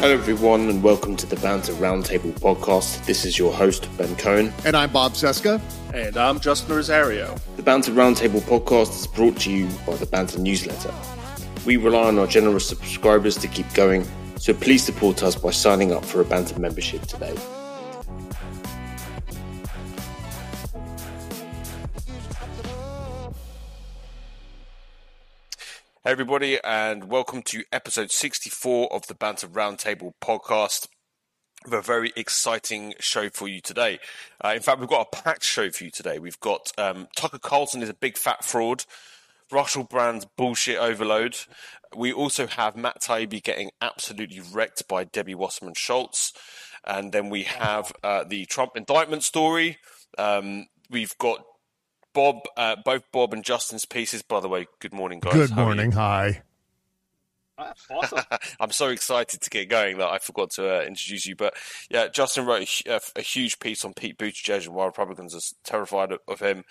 Hello, everyone, and welcome to the Banter Roundtable podcast. This is your host, Ben Cohen. And I'm Bob Cesca. And I'm Justin Rosario. The Banter Roundtable podcast is brought to you by the Banter newsletter. We rely on our generous subscribers to keep going, so please support us by signing up for a Banter membership today. Hey everybody, and welcome to episode 64 of the Banter Roundtable podcast. We have a very exciting show for you today. Uh, in fact, we've got a packed show for you today. We've got um, Tucker Carlson is a big fat fraud, Russell Brand's bullshit overload. We also have Matt Taibbi getting absolutely wrecked by Debbie Wasserman Schultz. And then we have uh, the Trump indictment story. Um, we've got Bob, uh, both Bob and Justin's pieces. By the way, good morning, guys. Good morning. Hi. Awesome. I'm so excited to get going that I forgot to uh, introduce you. But yeah, Justin wrote a, a, huge piece on Pete Buttigieg and why Republicans are terrified of, of him.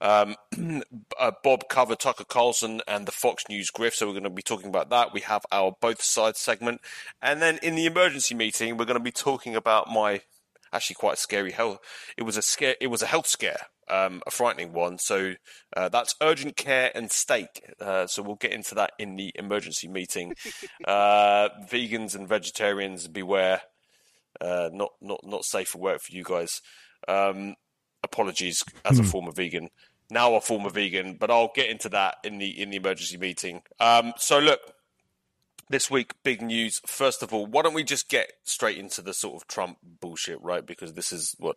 Um, uh, Bob covered Tucker Carlson and the Fox News grift, so we're going to be talking about that. We have our both sides segment, and then in the emergency meeting, we're going to be talking about my actually quite scary health. It was a scare. It was a health scare um, a frightening one. So uh, that's urgent care and steak. Uh, so we'll get into that in the emergency meeting. Uh, vegans and vegetarians, beware. Uh, not not not safe for work for you guys. Um, apologies as a hmm. former vegan. Now a former vegan, but I'll get into that in the in the emergency meeting. Um, so look, this week, big news. First of all, why don't we just get straight into the sort of Trump bullshit, right? Because this is what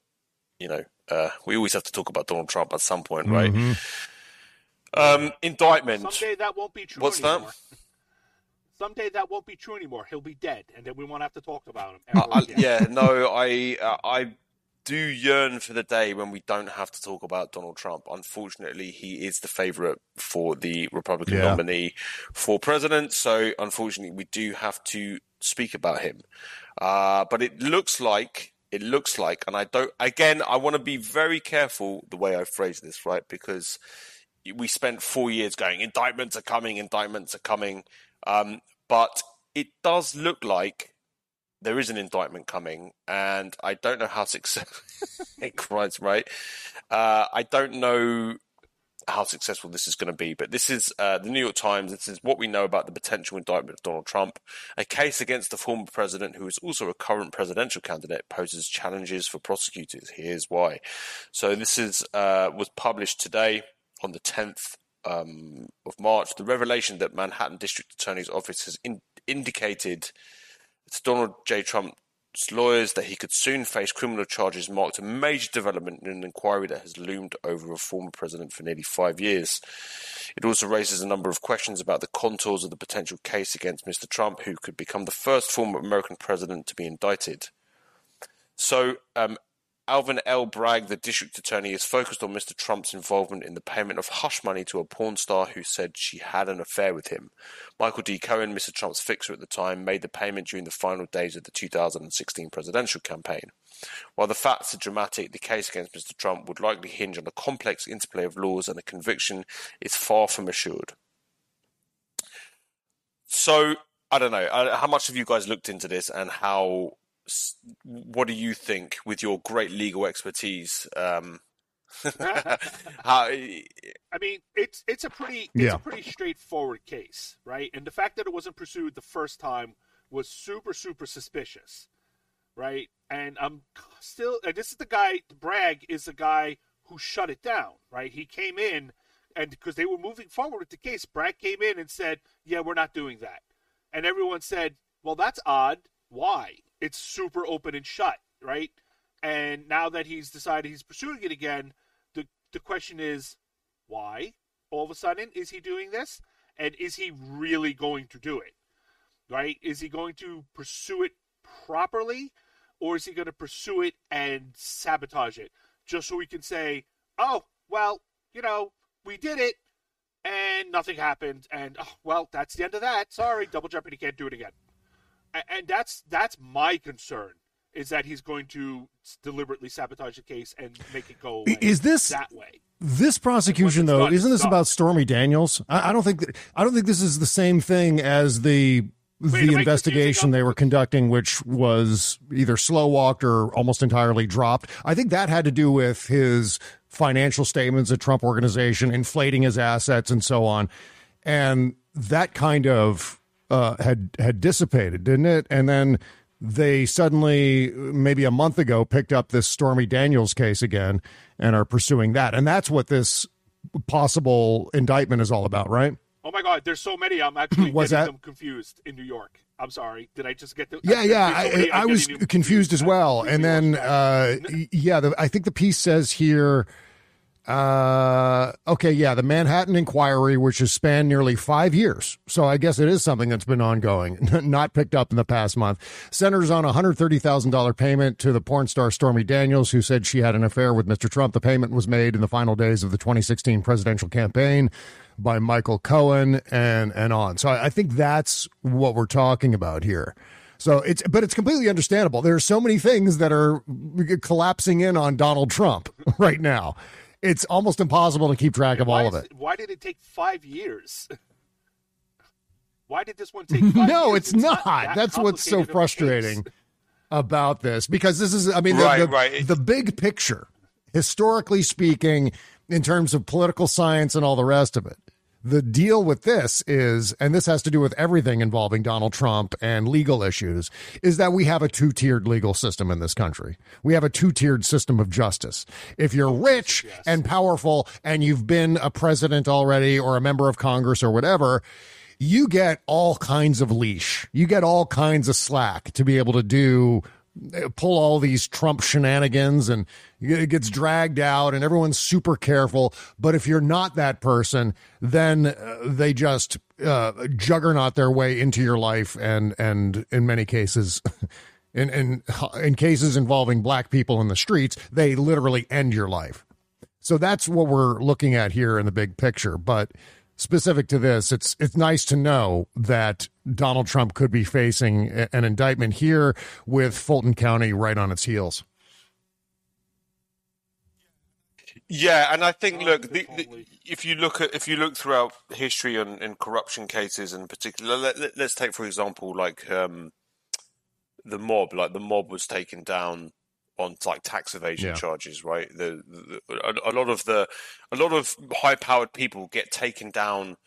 you know, uh, we always have to talk about Donald Trump at some point, right? Mm-hmm. Um, indictment. Someday that won't be true. What's anymore. that? Someday that won't be true anymore. He'll be dead, and then we won't have to talk about him. Uh, I, yeah, no, I, uh, I do yearn for the day when we don't have to talk about Donald Trump. Unfortunately, he is the favorite for the Republican yeah. nominee for president. So, unfortunately, we do have to speak about him. Uh, but it looks like it looks like, and I don't. Again, I want to be very careful the way I phrase this, right? Because we spent four years going, indictments are coming, indictments are coming, um, but it does look like there is an indictment coming, and I don't know how successful. Christ, right? Uh, I don't know how successful this is going to be. But this is uh, the New York Times. This is what we know about the potential indictment of Donald Trump. A case against the former president, who is also a current presidential candidate, poses challenges for prosecutors. Here's why. So this is uh, was published today on the 10th um, of March. The revelation that Manhattan District Attorney's Office has in- indicated to Donald J. Trump lawyers that he could soon face criminal charges marked a major development in an inquiry that has loomed over a former president for nearly five years. It also raises a number of questions about the contours of the potential case against Mr. Trump, who could become the first former American president to be indicted. So, um, Alvin L. Bragg, the district attorney, is focused on Mr. Trump's involvement in the payment of hush money to a porn star who said she had an affair with him. Michael D. Cohen, Mr. Trump's fixer at the time, made the payment during the final days of the 2016 presidential campaign. While the facts are dramatic, the case against Mr. Trump would likely hinge on a complex interplay of laws, and a conviction is far from assured. So, I don't know. How much have you guys looked into this and how what do you think with your great legal expertise? Um, how, I mean, it's it's a pretty it's yeah. a pretty straightforward case, right? And the fact that it wasn't pursued the first time was super super suspicious, right? And I'm still and this is the guy Bragg is the guy who shut it down, right? He came in and because they were moving forward with the case, Bragg came in and said, "Yeah, we're not doing that," and everyone said, "Well, that's odd. Why?" it's super open and shut, right? And now that he's decided he's pursuing it again, the the question is, why? All of a sudden, is he doing this? And is he really going to do it? Right? Is he going to pursue it properly? Or is he going to pursue it and sabotage it? Just so we can say, oh, well, you know, we did it and nothing happened. And, oh, well, that's the end of that. Sorry, Double Jeopardy can't do it again and that's that's my concern is that he's going to deliberately sabotage the case and make it go away. Is this that way? This prosecution, though, done, isn't this done. about Stormy Daniels? I, I, don't think I don't think this is the same thing as the Wait, the investigation they were conducting, which was either slow walked or almost entirely dropped. I think that had to do with his financial statements at Trump Organization, inflating his assets, and so on. And that kind of uh, had had dissipated, didn't it? And then they suddenly, maybe a month ago, picked up this Stormy Daniels case again and are pursuing that. And that's what this possible indictment is all about, right? Oh my God, there's so many. I'm actually was getting that? them confused in New York. I'm sorry. Did I just get the? Yeah, yeah. So I, I was confused as well. And then, uh, yeah, the, I think the piece says here uh, okay, yeah, the Manhattan inquiry, which has spanned nearly five years. So I guess it is something that's been ongoing, not picked up in the past month. Centers on a $130,000 payment to the porn star Stormy Daniels, who said she had an affair with Mr. Trump. The payment was made in the final days of the 2016 presidential campaign by Michael Cohen and, and on. So I, I think that's what we're talking about here. So it's, but it's completely understandable. There are so many things that are collapsing in on Donald Trump right now it's almost impossible to keep track of all of it. Why did it take five years? Why did this one take no, years? it's, it's not. not that That's what's so frustrating about this because this is, I mean, the, right, the, right. the big picture, historically speaking, in terms of political science and all the rest of it, the deal with this is, and this has to do with everything involving Donald Trump and legal issues, is that we have a two tiered legal system in this country. We have a two tiered system of justice. If you're rich yes. and powerful and you've been a president already or a member of Congress or whatever, you get all kinds of leash. You get all kinds of slack to be able to do pull all these Trump shenanigans and it gets dragged out and everyone's super careful. But if you're not that person, then uh, they just uh, juggernaut their way into your life and and in many cases. In, in in cases involving black people in the streets, they literally end your life. So that's what we're looking at here in the big picture. But specific to this, it's it's nice to know that Donald Trump could be facing an indictment here with Fulton County right on its heels. Yeah, and I think look, the, the, if you look at if you look throughout history and in corruption cases in particular, let, us let, take for example like um, the mob. Like the mob was taken down on like tax evasion yeah. charges, right? The, the a, a, lot of the a lot of high powered people get taken down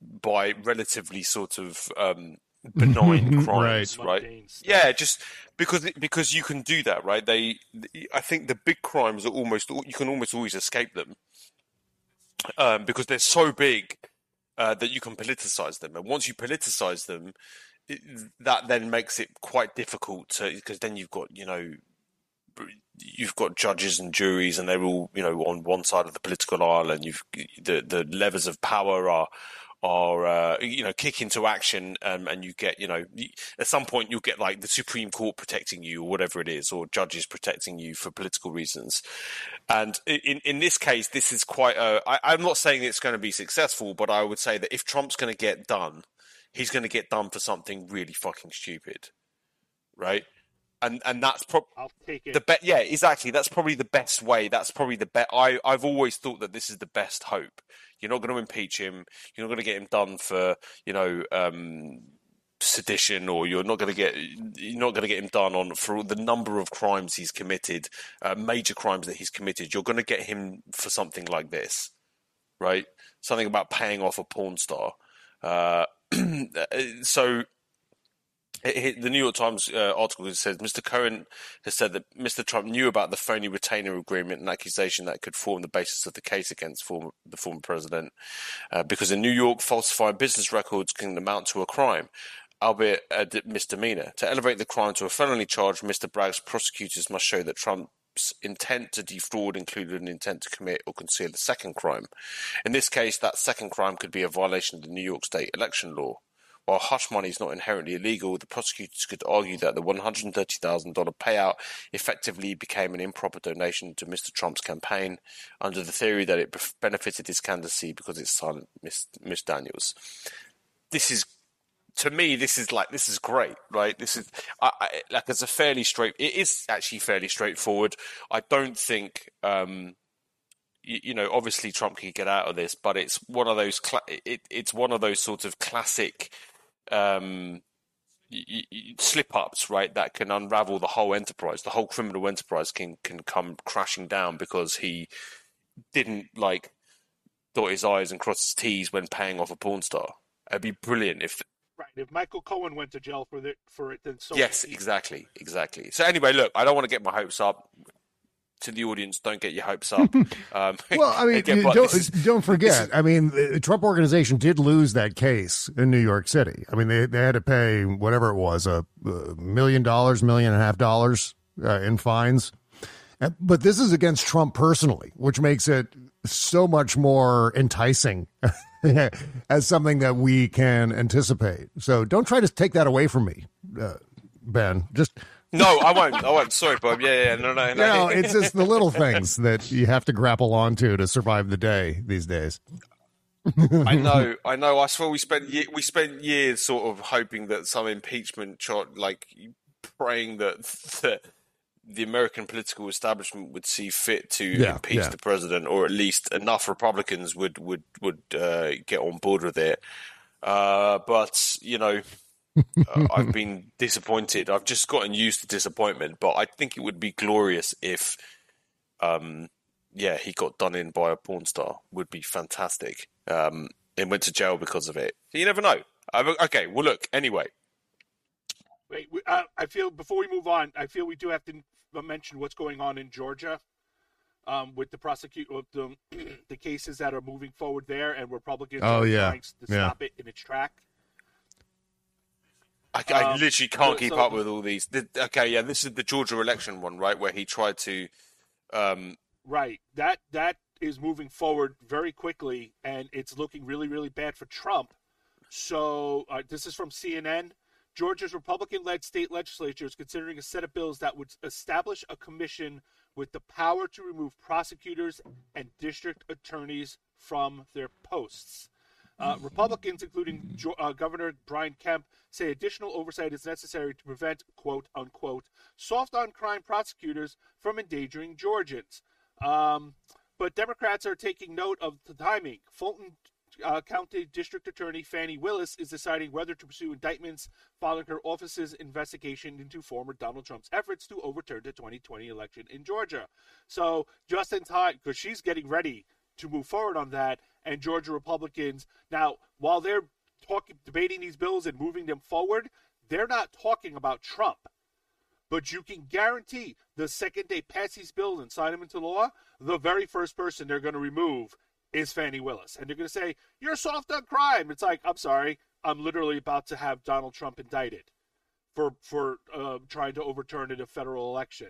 by relatively sort of um, benign crimes, right? right? Yeah, just because because you can do that, right? They, I think the big crimes are almost you can almost always escape them um, because they're so big uh, that you can politicize them, and once you politicize them, it, that then makes it quite difficult to because then you've got you know you've got judges and juries, and they're all you know on one side of the political aisle, and you've the the levers of power are are uh, you know kick into action, um, and you get you know at some point you'll get like the Supreme Court protecting you or whatever it is, or judges protecting you for political reasons. And in in this case, this is quite a. I, I'm not saying it's going to be successful, but I would say that if Trump's going to get done, he's going to get done for something really fucking stupid, right? And and that's probably the best. Yeah, exactly. That's probably the best way. That's probably the best. I I've always thought that this is the best hope. You're not going to impeach him. You're not going to get him done for you know um, sedition, or you're not going to get you're not going to get him done on for the number of crimes he's committed, uh, major crimes that he's committed. You're going to get him for something like this, right? Something about paying off a porn star. Uh, so the New York Times uh, article says Mr. Cohen has said that Mr. Trump knew about the phony retainer agreement and accusation that could form the basis of the case against former, the former president, uh, because in New York, falsifying business records can amount to a crime, albeit a misdemeanor. To elevate the crime to a felony charge, Mr. Bragg's prosecutors must show that Trump's intent to defraud included an intent to commit or conceal a second crime. In this case, that second crime could be a violation of the New York State election law. While hush money is not inherently illegal, the prosecutors could argue that the $130,000 payout effectively became an improper donation to Mr. Trump's campaign under the theory that it benefited his candidacy because it silenced Miss, Daniels. This is to me, this is like this is great, right? This is I, I, like it's a fairly straight. It is actually fairly straightforward. I don't think, um, you, you, know, obviously Trump can get out of this, but it's one of those. Cla- it, it's one of those sort of classic um, slip ups, right, that can unravel the whole enterprise. The whole criminal enterprise can can come crashing down because he didn't like dot his I's and cross his T's when paying off a porn star. It'd be brilliant if. Right. If Michael Cohen went to jail for it, for it, then so. Yes, exactly, exactly. So anyway, look, I don't want to get my hopes up to the audience, don't get your hopes up. Um, well, I mean, again, don't, is, don't forget. Is, I mean, the Trump organization did lose that case in New York City. I mean, they they had to pay whatever it was a, a million dollars, million and a half dollars uh, in fines. But this is against Trump personally, which makes it so much more enticing as something that we can anticipate. So don't try to take that away from me, uh, Ben. Just no, I won't. I won't. Sorry, Bob. Yeah, yeah, no, no, no. No, it's just the little things that you have to grapple onto to survive the day these days. I know, I know. I swear we spent we spent years sort of hoping that some impeachment shot, like praying that, that the American political establishment would see fit to yeah, impeach yeah. the president, or at least enough Republicans would would would uh, get on board with it. Uh, but you know, uh, I've been disappointed. I've just gotten used to disappointment, but I think it would be glorious if, um, yeah, he got done in by a porn star. Would be fantastic. Um, and went to jail because of it. You never know. okay, well, look. Anyway, Wait, uh, I feel before we move on, I feel we do have to mention what's going on in Georgia um, with the prosecute with the, the cases that are moving forward there, and Republicans oh, are yeah. trying to yeah. stop it in its track. I, I um, literally can't keep up with all these. The, okay, yeah, this is the Georgia election one, right, where he tried to. Um, right, that that is moving forward very quickly, and it's looking really, really bad for Trump. So uh, this is from CNN. Georgia's Republican-led state legislature is considering a set of bills that would establish a commission with the power to remove prosecutors and district attorneys from their posts. Uh, Republicans, including uh, Governor Brian Kemp, say additional oversight is necessary to prevent, quote unquote, soft on crime prosecutors from endangering Georgians. Um, but Democrats are taking note of the timing. Fulton uh, County District Attorney Fani Willis is deciding whether to pursue indictments following her office's investigation into former Donald Trump's efforts to overturn the 2020 election in Georgia. So, just in time, because she's getting ready to move forward on that, and Georgia Republicans. Now, while they're talking, debating these bills and moving them forward, they're not talking about Trump. But you can guarantee the second they pass these bills and sign them into law, the very first person they're going to remove is Fani Willis. And they're going to say, You're soft on crime. It's like, I'm sorry, I'm literally about to have Donald Trump indicted for, for uh, trying to overturn a federal election.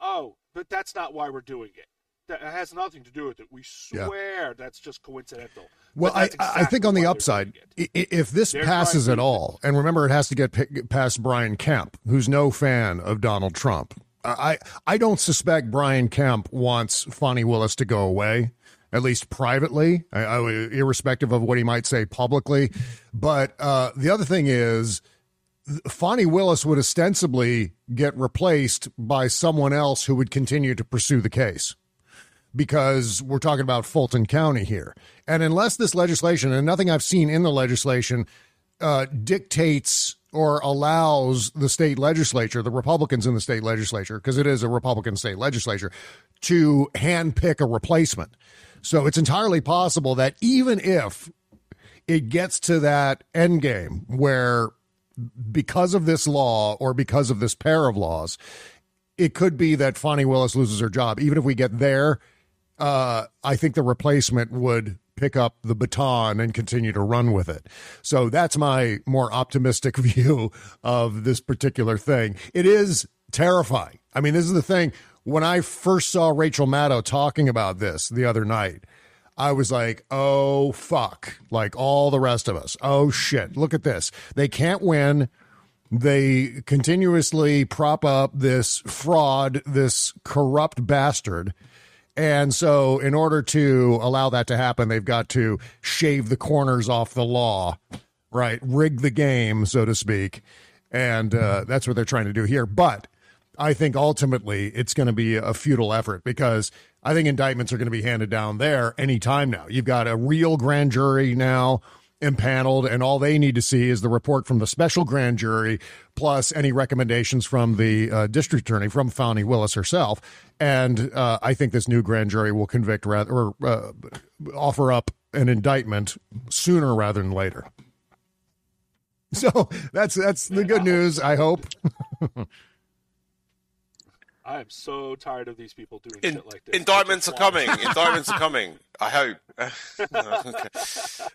Oh, but that's not why we're doing it that has nothing to do with it. We swear yeah. that's just coincidental. Well, I, exactly I think on the upside, if this they're passes at all, and remember it has to get past Brian Kemp, who's no fan of Donald Trump. I I don't suspect Brian Kemp wants Fani Willis to go away, at least privately, irrespective of what he might say publicly. But uh, the other thing is. Fani Willis would ostensibly get replaced by someone else who would continue to pursue the case because we're talking about Fulton County here. And unless this legislation, and nothing I've seen in the legislation, uh, dictates or allows the state legislature, the Republicans in the state legislature, because it is a Republican state legislature, to handpick a replacement. So it's entirely possible that even if it gets to that end game where because of this law or because of this pair of laws, it could be that Fani Willis loses her job. Even if we get there, uh, I think the replacement would pick up the baton and continue to run with it. So that's my more optimistic view of this particular thing. It is terrifying. I mean, this is the thing. When I first saw Rachel Maddow talking about this the other night, I was like, oh, fuck. Like all the rest of us. Oh, shit. Look at this. They can't win. They continuously prop up this fraud, this corrupt bastard and so, in order to allow that to happen, they've got to shave the corners off the law, right? Rig the game, so to speak. And uh, that's what they're trying to do here. But I think ultimately it's going to be a futile effort because I think indictments are going to be handed down there anytime now. You've got a real grand jury now impaneled, and all they need to see is the report from the special grand jury plus any recommendations from the uh, district attorney, from Fani Willis herself. And uh, I think this new grand jury will convict rather or uh, offer up an indictment sooner rather than later. So that's that's the good news. I hope. I am so tired of these people doing In, shit like this. Indictments are coming. indictments are coming. I hope. okay.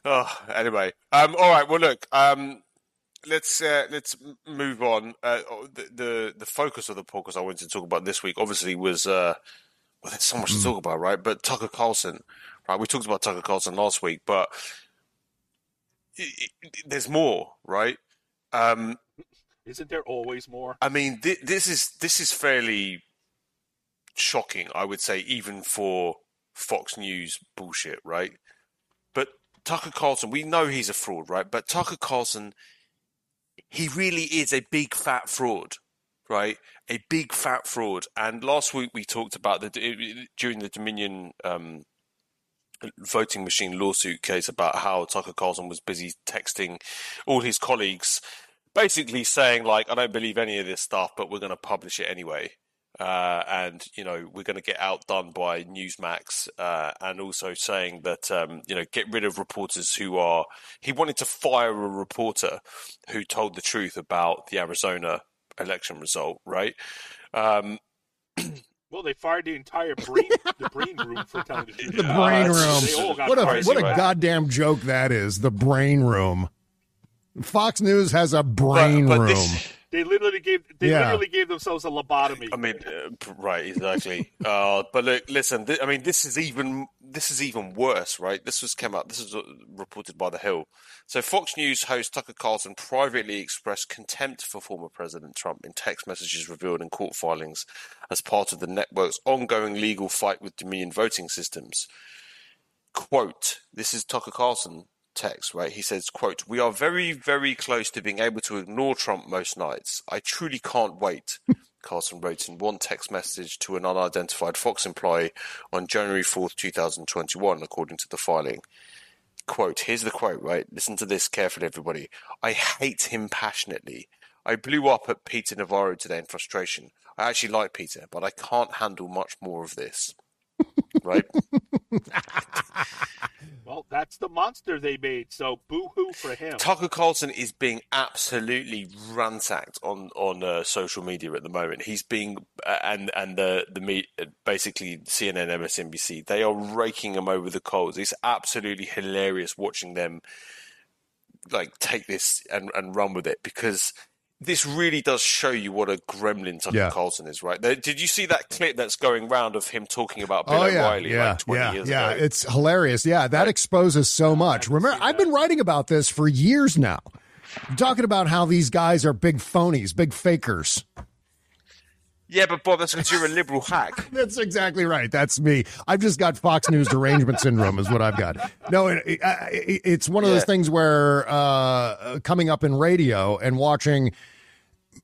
Oh, anyway. Um, all right. Well, look. Um, let's uh, let's move on. Uh, the, the, the focus of the podcast I wanted to talk about this week, obviously, was uh, well, there's so much to hmm. talk about, right? But Tucker Carlson, right? We talked about Tucker Carlson last week, but it, it, there's more, right? Um, isn't there always more? I mean, th- this is this is fairly shocking, I would say, even for Fox News bullshit, right? But Tucker Carlson, we know he's a fraud, right? But Tucker Carlson, he really is a big fat fraud, right? A big fat fraud. And last week we talked about the during the Dominion um, voting machine lawsuit case about how Tucker Carlson was busy texting all his colleagues basically saying like, I don't believe any of this stuff, but we're going to publish it anyway. Uh, and you know we're going to get outdone by Newsmax, uh, and also saying that um, you know get rid of reporters who are. He wanted to fire a reporter who told the truth about the Arizona election result, right? Um, well, they fired the entire brain, the brain room for telling the truth. The brain room. What a what a right? goddamn joke that is. The brain room. Fox News has a brain but, but room. This, they literally gave they yeah. literally gave themselves a lobotomy. I mean, uh, right, exactly. uh, but look, listen. Th- I mean, this is even this is even worse, right? This was came out. This was uh, reported by the Hill. So, Fox News host Tucker Carlson privately expressed contempt for former President Trump in text messages revealed in court filings as part of the network's ongoing legal fight with Dominion voting systems. Quote: This is Tucker Carlson text, right? He says, quote, We are very, very close to being able to ignore Trump most nights. I truly can't wait. Carlson wrote in one text message to an unidentified Fox employee on January 4th, 2021, according to the filing. Quote, here's the quote, right? Listen to this carefully, everybody. I hate him passionately. I blew up at Peter Navarro today in frustration. I actually like Peter, but I can't handle much more of this. right? Well, that's the monster they made. So boo hoo for him. Tucker Carlson is being absolutely ransacked on on uh, social media at the moment. He's being uh, and and the the meet basically CNN, MSNBC. They are raking him over the coals. It's absolutely hilarious watching them like take this and and run with it because this really does show you what a gremlin Tucker yeah. Carlson is, right? Did you see that clip that's going round of him talking about Bill oh, yeah, O'Reilly yeah, like 20 yeah, years yeah. ago? It's hilarious. Yeah, that exposes so much. Remember, I've been writing about this for years now, I'm talking about how these guys are big phonies, big fakers. Yeah, but Bob, that's because you're a liberal hack. that's exactly right. That's me. I've just got Fox News derangement syndrome, is what I've got. No, it, it, it's one of yeah. those things where uh, coming up in radio and watching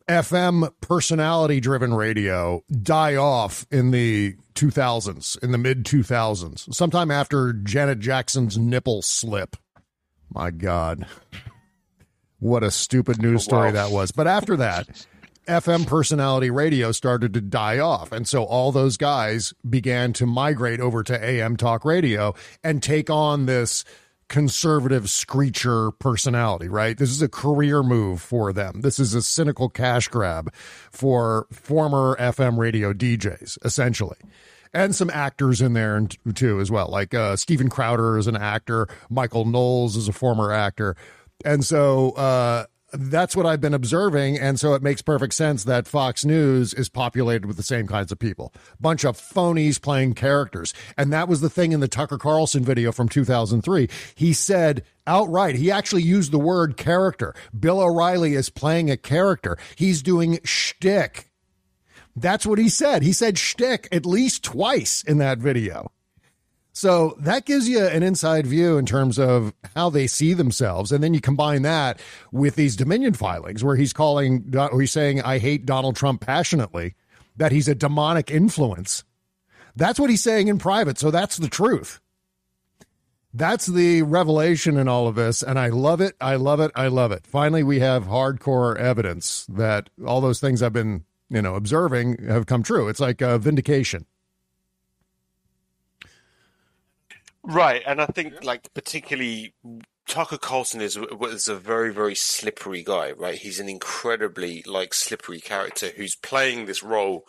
FM personality driven radio die off in the 2000s, in the mid 2000s, sometime after Janet Jackson's nipple slip. My God. What a stupid news oh, story that was. But after that, FM personality radio started to die off. And so all those guys began to migrate over to AM talk radio and take on this conservative screecher personality, right? This is a career move for them. This is a cynical cash grab for former FM radio DJs, essentially. And some actors in there too, as well. Like uh, Steven Crowder is an actor, Michael Knowles is a former actor. And so uh, that's what I've been observing. And so it makes perfect sense that Fox News is populated with the same kinds of people. Bunch of phonies playing characters. And that was the thing in the Tucker Carlson video from 2003. He said outright, he actually used the word character. Bill O'Reilly is playing a character. He's doing shtick. That's what he said. He said shtick at least twice in that video. So that gives you an inside view in terms of how they see themselves. And then you combine that with these Dominion filings where he's calling, where he's saying, I hate Donald Trump passionately, that he's a demonic influence. That's what he's saying in private. So that's the truth. that's the revelation in all of this, and I love it. I love it. I love it. Finally, we have hardcore evidence that all those things I've been, you know, observing have come true. It's like a vindication. Right, and I think like particularly Tucker Carlson is was a very very slippery guy, right? He's an incredibly like slippery character who's playing this role.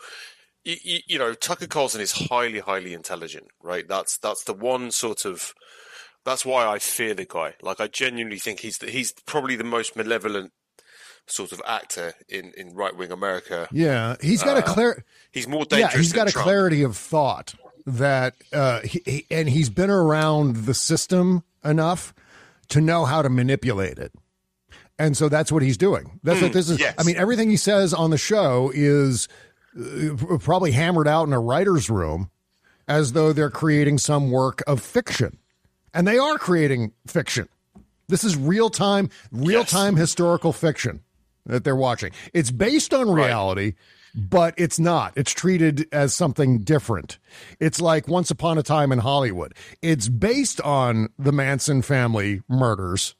You, you, know, Tucker Carlson is highly highly intelligent, right? That's that's the one sort of that's why I fear the guy. Like I genuinely think he's the, he's probably the most malevolent sort of actor in, in right wing America. Yeah, he's got uh, a clear. He's more dangerous. Yeah, he's got a Trump. clarity of thought that, uh, he, he, and he's been around the system enough to know how to manipulate it. And so that's what he's doing. That's mm, what this is. Yes. I mean, everything he says on the show is uh, probably hammered out in a writer's room as though they're creating some work of fiction. And they are creating fiction. This is real time, real time yes. historical fiction that they're watching. It's based on reality. Right but it's not. It's treated as something different. It's like Once Upon a Time in Hollywood. It's based on the Manson family murders,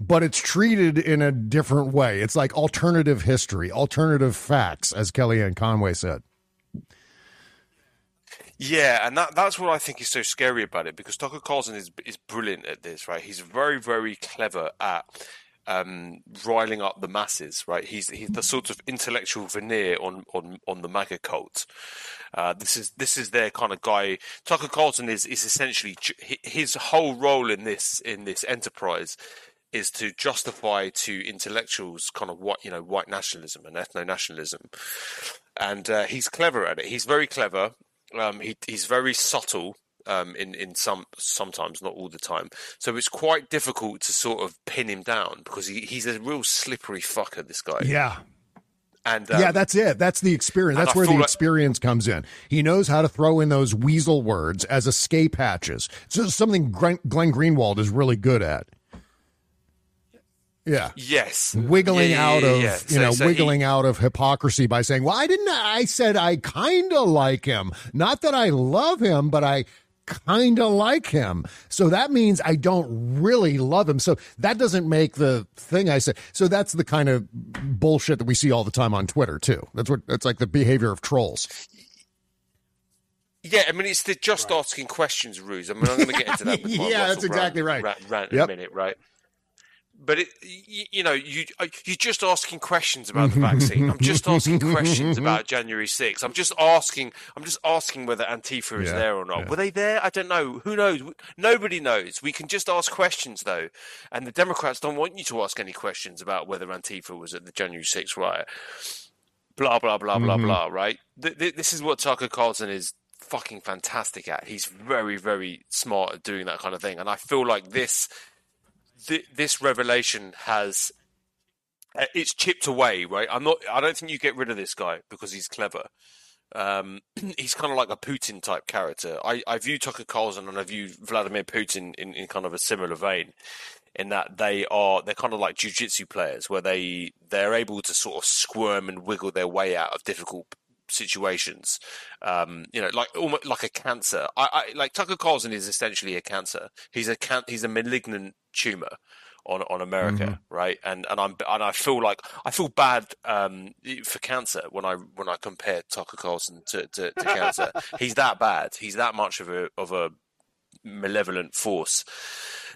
but it's treated in a different way. It's like alternative history, alternative facts, as Kellyanne Conway said. Yeah, and that that's what I think is so scary about it because Tucker Carlson is is brilliant at this, right? He's very very clever at um, riling up the masses, right? He's he's the sort of intellectual veneer on on on the MAGA cult. Uh, this is this is their kind of guy. Tucker Carlson is is essentially his whole role in this in this enterprise is to justify to intellectuals kind of what you know white nationalism and ethno nationalism, and uh, he's clever at it. He's very clever. Um, he, he's very subtle um, in in some sometimes not all the time. So it's quite difficult to sort of pin him down because he, he's a real slippery fucker. This guy. Yeah. And um, yeah, that's it. That's the experience. That's where the like, experience comes in. He knows how to throw in those weasel words as escape hatches. So something Glenn, Glenn Greenwald is really good at. Yeah. Yes. Wiggling yeah, out yeah, of yeah. you so, know, so wiggling he, out of hypocrisy by saying, "Well, I didn't. I said I kind of like him. Not that I love him, but I kind of like him. So that means I don't really love him. So that doesn't make the thing I say. So that's the kind of bullshit that we see all the time on Twitter too. That's what that's like the behavior of trolls. Yeah, I mean it's the just right. asking questions ruse. I mean I'm going to get into that. yeah, that's exactly rant, right. Rant, rant yep. in a minute, right? But it, you, you, know, you uh, you're just asking questions about the vaccine. I'm just asking questions about January 6th. I'm just asking. I'm just asking whether Antifa is yeah, there or not. Yeah. Were they there? I don't know. Who knows? Nobody knows. We can just ask questions though, and the Democrats don't want you to ask any questions about whether Antifa was at the January 6th riot. Blah blah blah blah mm-hmm. blah. Right. Th- th- this is what Tucker Carlson is fucking fantastic at. He's very very smart at doing that kind of thing, and I feel like this th- this revelation has uh, it's chipped away, right? I'm not. I don't think you get rid of this guy because he's clever. Um, he's kind of like a Putin type character. I, I view Tucker Carlson and I view Vladimir Putin in, in kind of a similar vein, in that they are they're kind of like jujitsu players, where they they're able to sort of squirm and wiggle their way out of difficult situations. Um, you know, like almost like a cancer. I, I, like Tucker Carlson is essentially a cancer. He's a can- he's a malignant tumor on on America, mm-hmm. right? And and I'm and I feel like I feel bad um, for cancer when I when I compare Tucker Carlson to, to, to cancer. He's that bad. He's that much of a of a malevolent force.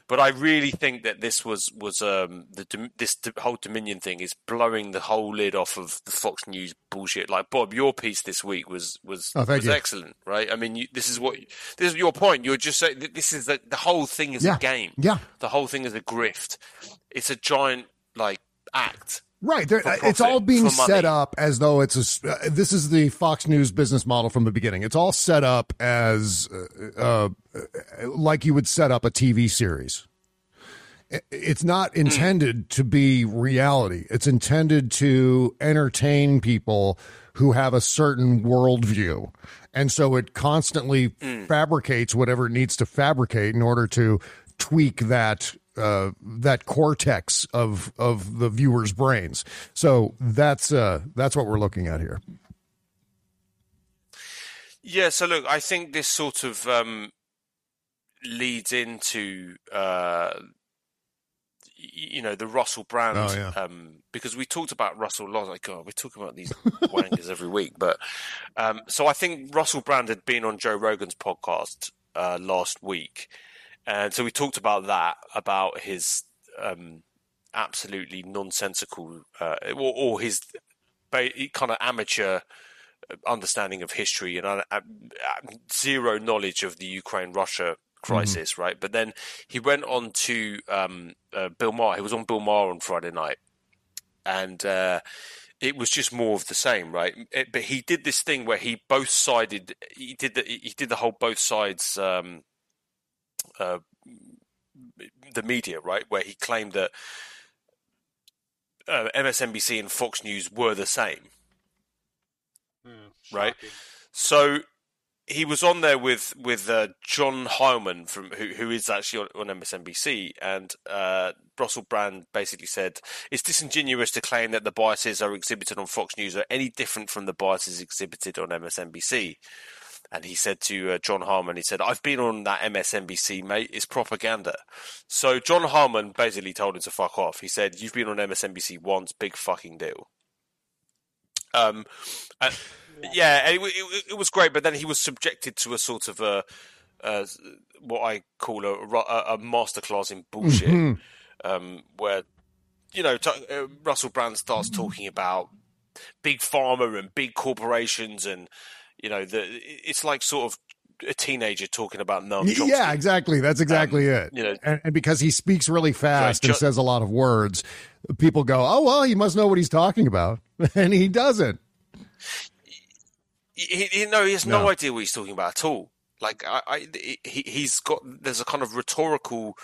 But I really think that this was was um, the this whole Dominion thing is blowing the whole lid off of the Fox News bullshit. Like Bob, your piece this week was was oh, was excellent, right? I mean, you, this is what this is your point. You're just saying this is the the whole thing is yeah. a game. Yeah, the whole thing is a grift. It's a giant like act. Right. There, profit, it's all being set up as though it's a. Uh, this is the Fox News business model from the beginning. It's all set up as uh, uh, like you would set up a TV series. It's not hmm. intended to be reality. It's intended to entertain people who have a certain worldview. And so it constantly mm. fabricates whatever it needs to fabricate in order to tweak that uh, that cortex of of the viewer's brains. So that's uh, that's what we're looking at here. Yeah. So look, I think this sort of um, leads into uh, you know the Russell Brand oh, yeah. um, because we talked about Russell like God we're talking about these wangers every week but um, so I think Russell Brand had been on Joe Rogan's podcast uh, last week and so we talked about that about his um, absolutely nonsensical uh, or, or, his kind of amateur understanding of history and uh, uh, zero knowledge of the Ukraine Russia crisis, mm-hmm. right? But then he went on to um, uh, Bill Maher. He was on Bill Maher on Friday night, and uh, it was just more of the same, right? It, but he did this thing where he both sided. He did the he did the whole both sides. Um, uh, the media, right, where he claimed that uh, MSNBC and Fox News were the same, mm, right? So he was on there with with uh, John Heilemann from who who is actually on, on MSNBC, and uh, Russell Brand basically said it's disingenuous to claim that the biases are exhibited on Fox News are any different from the biases exhibited on MSNBC. And he said to uh, John Harmon, he said, "I've been on that MSNBC, mate. It's propaganda." So John Harmon basically told him to fuck off. He said, "You've been on MSNBC once, big fucking deal." Um, and, yeah, it, it, it, was great, but then he was subjected to a sort of a, a what I call a, a, a masterclass in bullshit, mm-hmm. um, where you know t- uh, Russell Brand starts talking about big pharma and big corporations, and you know the it's like sort of a teenager talking about numb. Yeah, exactly. That's exactly um, it. You know, and, and, because he speaks really fast and says a lot of words, people go, "Oh well, he must know what he's talking about," and he doesn't. He, he, no, he has no. no. idea what he's talking about at all. Like I, I he, he's got there's a kind of rhetorical,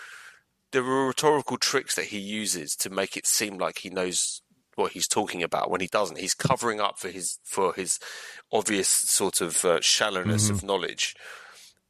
there are rhetorical tricks that he uses to make it seem like he knows what he's talking about when he doesn't. He's covering up for his for his obvious sort of uh, shallowness mm-hmm. of knowledge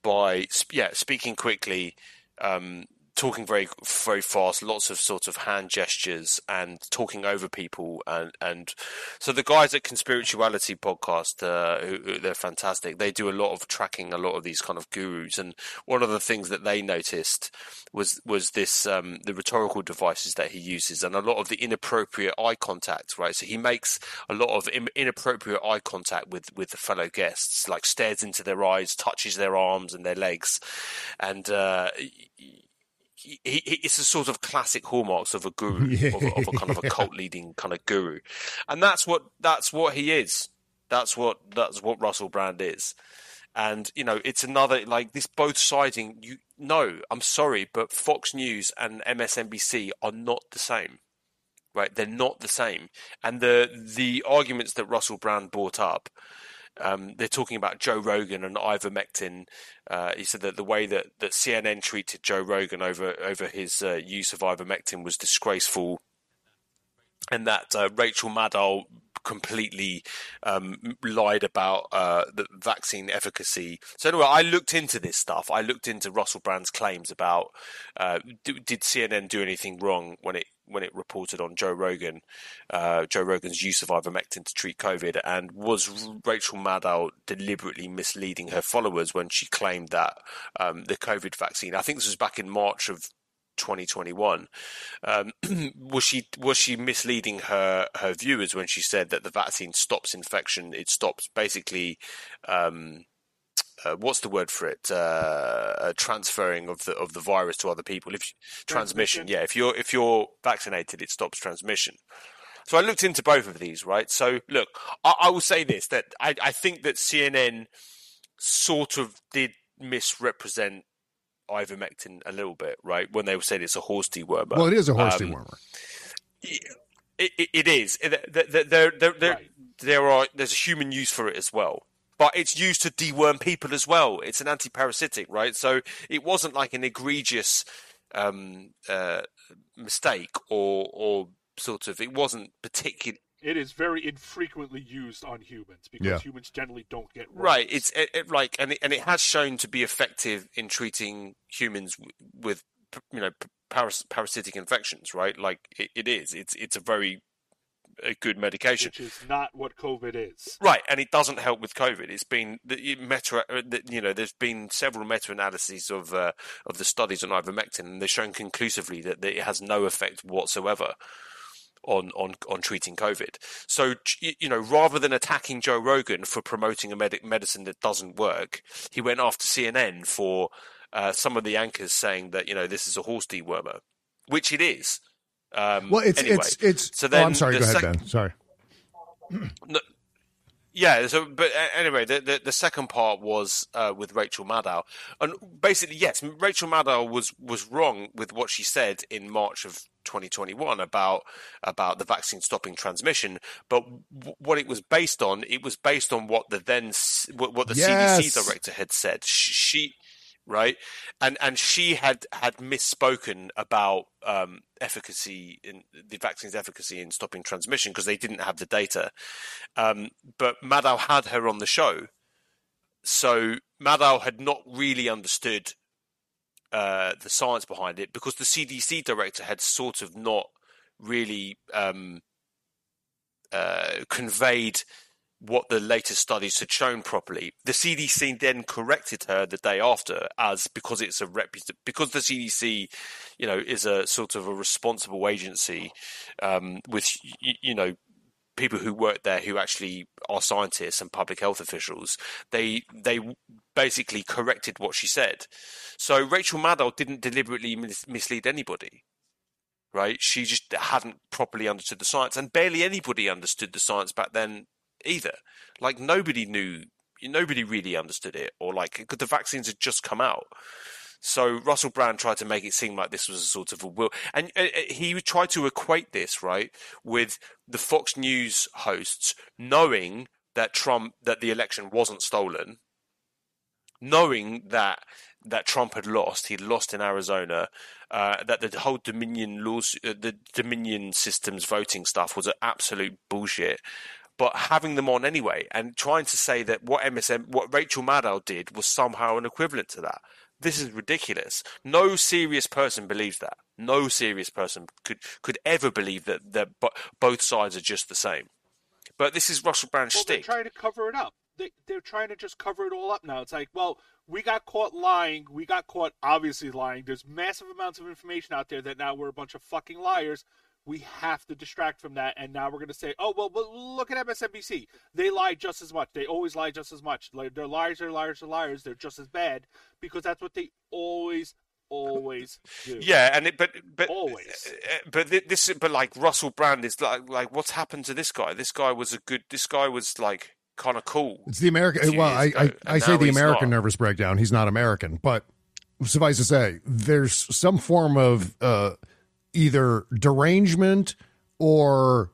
by yeah speaking quickly, um, talking very very fast, lots of sort of hand gestures and talking over people, and and so the guys at Conspirituality podcast, uh, they're fantastic. They do a lot of tracking, a lot of these kind of gurus, and one of the things that they noticed was was this um, the rhetorical devices that he uses, and a lot of the inappropriate eye contact. Right, so he makes a lot of inappropriate eye contact with with the fellow guests, like stares into their eyes, touches their arms and their legs, and. Uh, he, he, it's a sort of classic hallmarks of a guru, yeah. of, a, of, a, kind of a cult leading kind of guru, and that's what that's what he is. That's what that's what Russell Brand is, and you know it's another like this both siding. You no, I'm sorry, but Fox News and MSNBC are not the same, right? They're not the same, and the the arguments that Russell Brand brought up um, they're talking about Joe Rogan and ivermectin. Uh, he said that the way that, that CNN treated Joe Rogan over over his uh, use of ivermectin was disgraceful, and that uh, Rachel Maddow completely um, lied about uh, the vaccine efficacy. So anyway, I looked into this stuff. I looked into Russell Brand's claims about uh, did CNN do anything wrong when it when it reported on Joe Rogan, uh, Joe Rogan's use of ivermectin to treat COVID, and was Rachel Maddow deliberately misleading her followers when she claimed that um, the COVID vaccine? I think this was back in March of 2021. Um, was she was she misleading her her viewers when she said that the vaccine stops infection? It stops basically. Um, uh, what's the word for it? Uh, transferring of the of the virus to other people. If transmission, yeah. If you're if you're vaccinated, it stops transmission. So I looked into both of these, right? So look, I, I will say this that I, I think that CNN sort of did misrepresent ivermectin a little bit, right? When they said it's a horse dewormer. Well, it is a horse um, dewormer. It, it, it is. There, there, there, there, right. there are. There's a human use for it as well but it's used to deworm people as well. It's an anti-parasitic, right? So it wasn't like an egregious um, uh, mistake or or sort of it wasn't particularly. It is very infrequently used on humans because yeah. humans generally don't get worms. right. It's it, it, like and it, and it has shown to be effective in treating humans with you know paras- parasitic infections, right? Like it, it is. It's it's a very a good medication, which is not what COVID is. Right, and it doesn't help with COVID. It's been the meta, uh, you know, there's been several meta analyses of uh, of the studies on ivermectin, and they've shown conclusively that, that it has no effect whatsoever on on on treating COVID. So you know, rather than attacking Joe Rogan for promoting a med- medicine that doesn't work, he went after CNN for uh, some of the anchors saying that you know this is a horse dewormer, which it is. Um, well, it's anyway, it's it's. So then, oh, I'm sorry. Go sec- ahead, Ben. Sorry. No, yeah. So, but anyway, the, the, the second part was uh, with Rachel Maddow, and basically, yes, Rachel Maddow was was wrong with what she said in March of 2021 about about the vaccine stopping transmission. But w- what it was based on, it was based on what the then what the yes. CDC director had said. She right? And and she had had misspoken about um, efficacy in the vaccine's efficacy in stopping transmission because they didn't have the data. Um, but Maddow had her on the show, so Maddow had not really understood uh, the science behind it because the CDC director had sort of not really um, uh, conveyed what the latest studies had shown properly. The CDC then corrected her the day after as because it's a reput- because the CDC, you know, is a sort of a responsible agency um, with you know people who work there who actually are scientists and public health officials. They they basically corrected what she said. So Rachel Maddow didn't deliberately mis- mislead anybody right? She just hadn't properly understood the science, and barely anybody understood the science back then either. Like nobody knew, nobody really understood it, or like the vaccines had just come out. So Russell Brand tried to make it seem like this was a sort of a will, and uh, uh, he tried to equate this right with the Fox News hosts knowing that Trump that the election wasn't stolen, knowing that that Trump had lost, he'd lost in Arizona, uh, that the whole Dominion laws, uh, the Dominion systems voting stuff was absolute bullshit, but having them on anyway and trying to say that what MSM, what Rachel Maddow did was somehow an equivalent to that. This is ridiculous. No serious person believes that. No serious person could could ever believe that that both sides are just the same. But this is Russell Brand's well, stick. They're trying to cover it up. They, they're trying to just cover it all up now. It's like, well, we got caught lying. We got caught obviously lying. There's massive amounts of information out there that now we're a bunch of fucking liars we have to distract from that. And now we're going to say, oh, well, well, look at MSNBC. They lie just as much. They always lie just as much. They're liars, they're liars, they're liars. They're just as bad because that's what they always always do. Yeah, and it, but but always. Uh, uh, but this, but like Russell Brand is like like what's happened to this guy? This guy was a good. This guy was like kind of cool. It's the American. Well, I I, I say the American not. nervous breakdown. He's not American, but suffice to say, there's some form of. uh either derangement or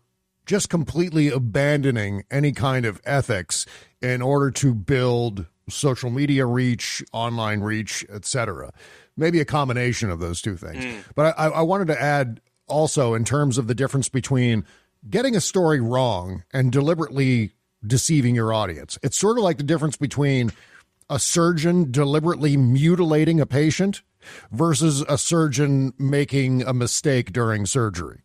just completely abandoning any kind of ethics in order to build social media reach, online reach, etc. Maybe a combination of those two things. Mm. But I, I wanted to add also in terms of the difference between getting a story wrong and deliberately deceiving your audience. It's sort of like the difference between a surgeon deliberately mutilating a patient versus a surgeon making a mistake during surgery.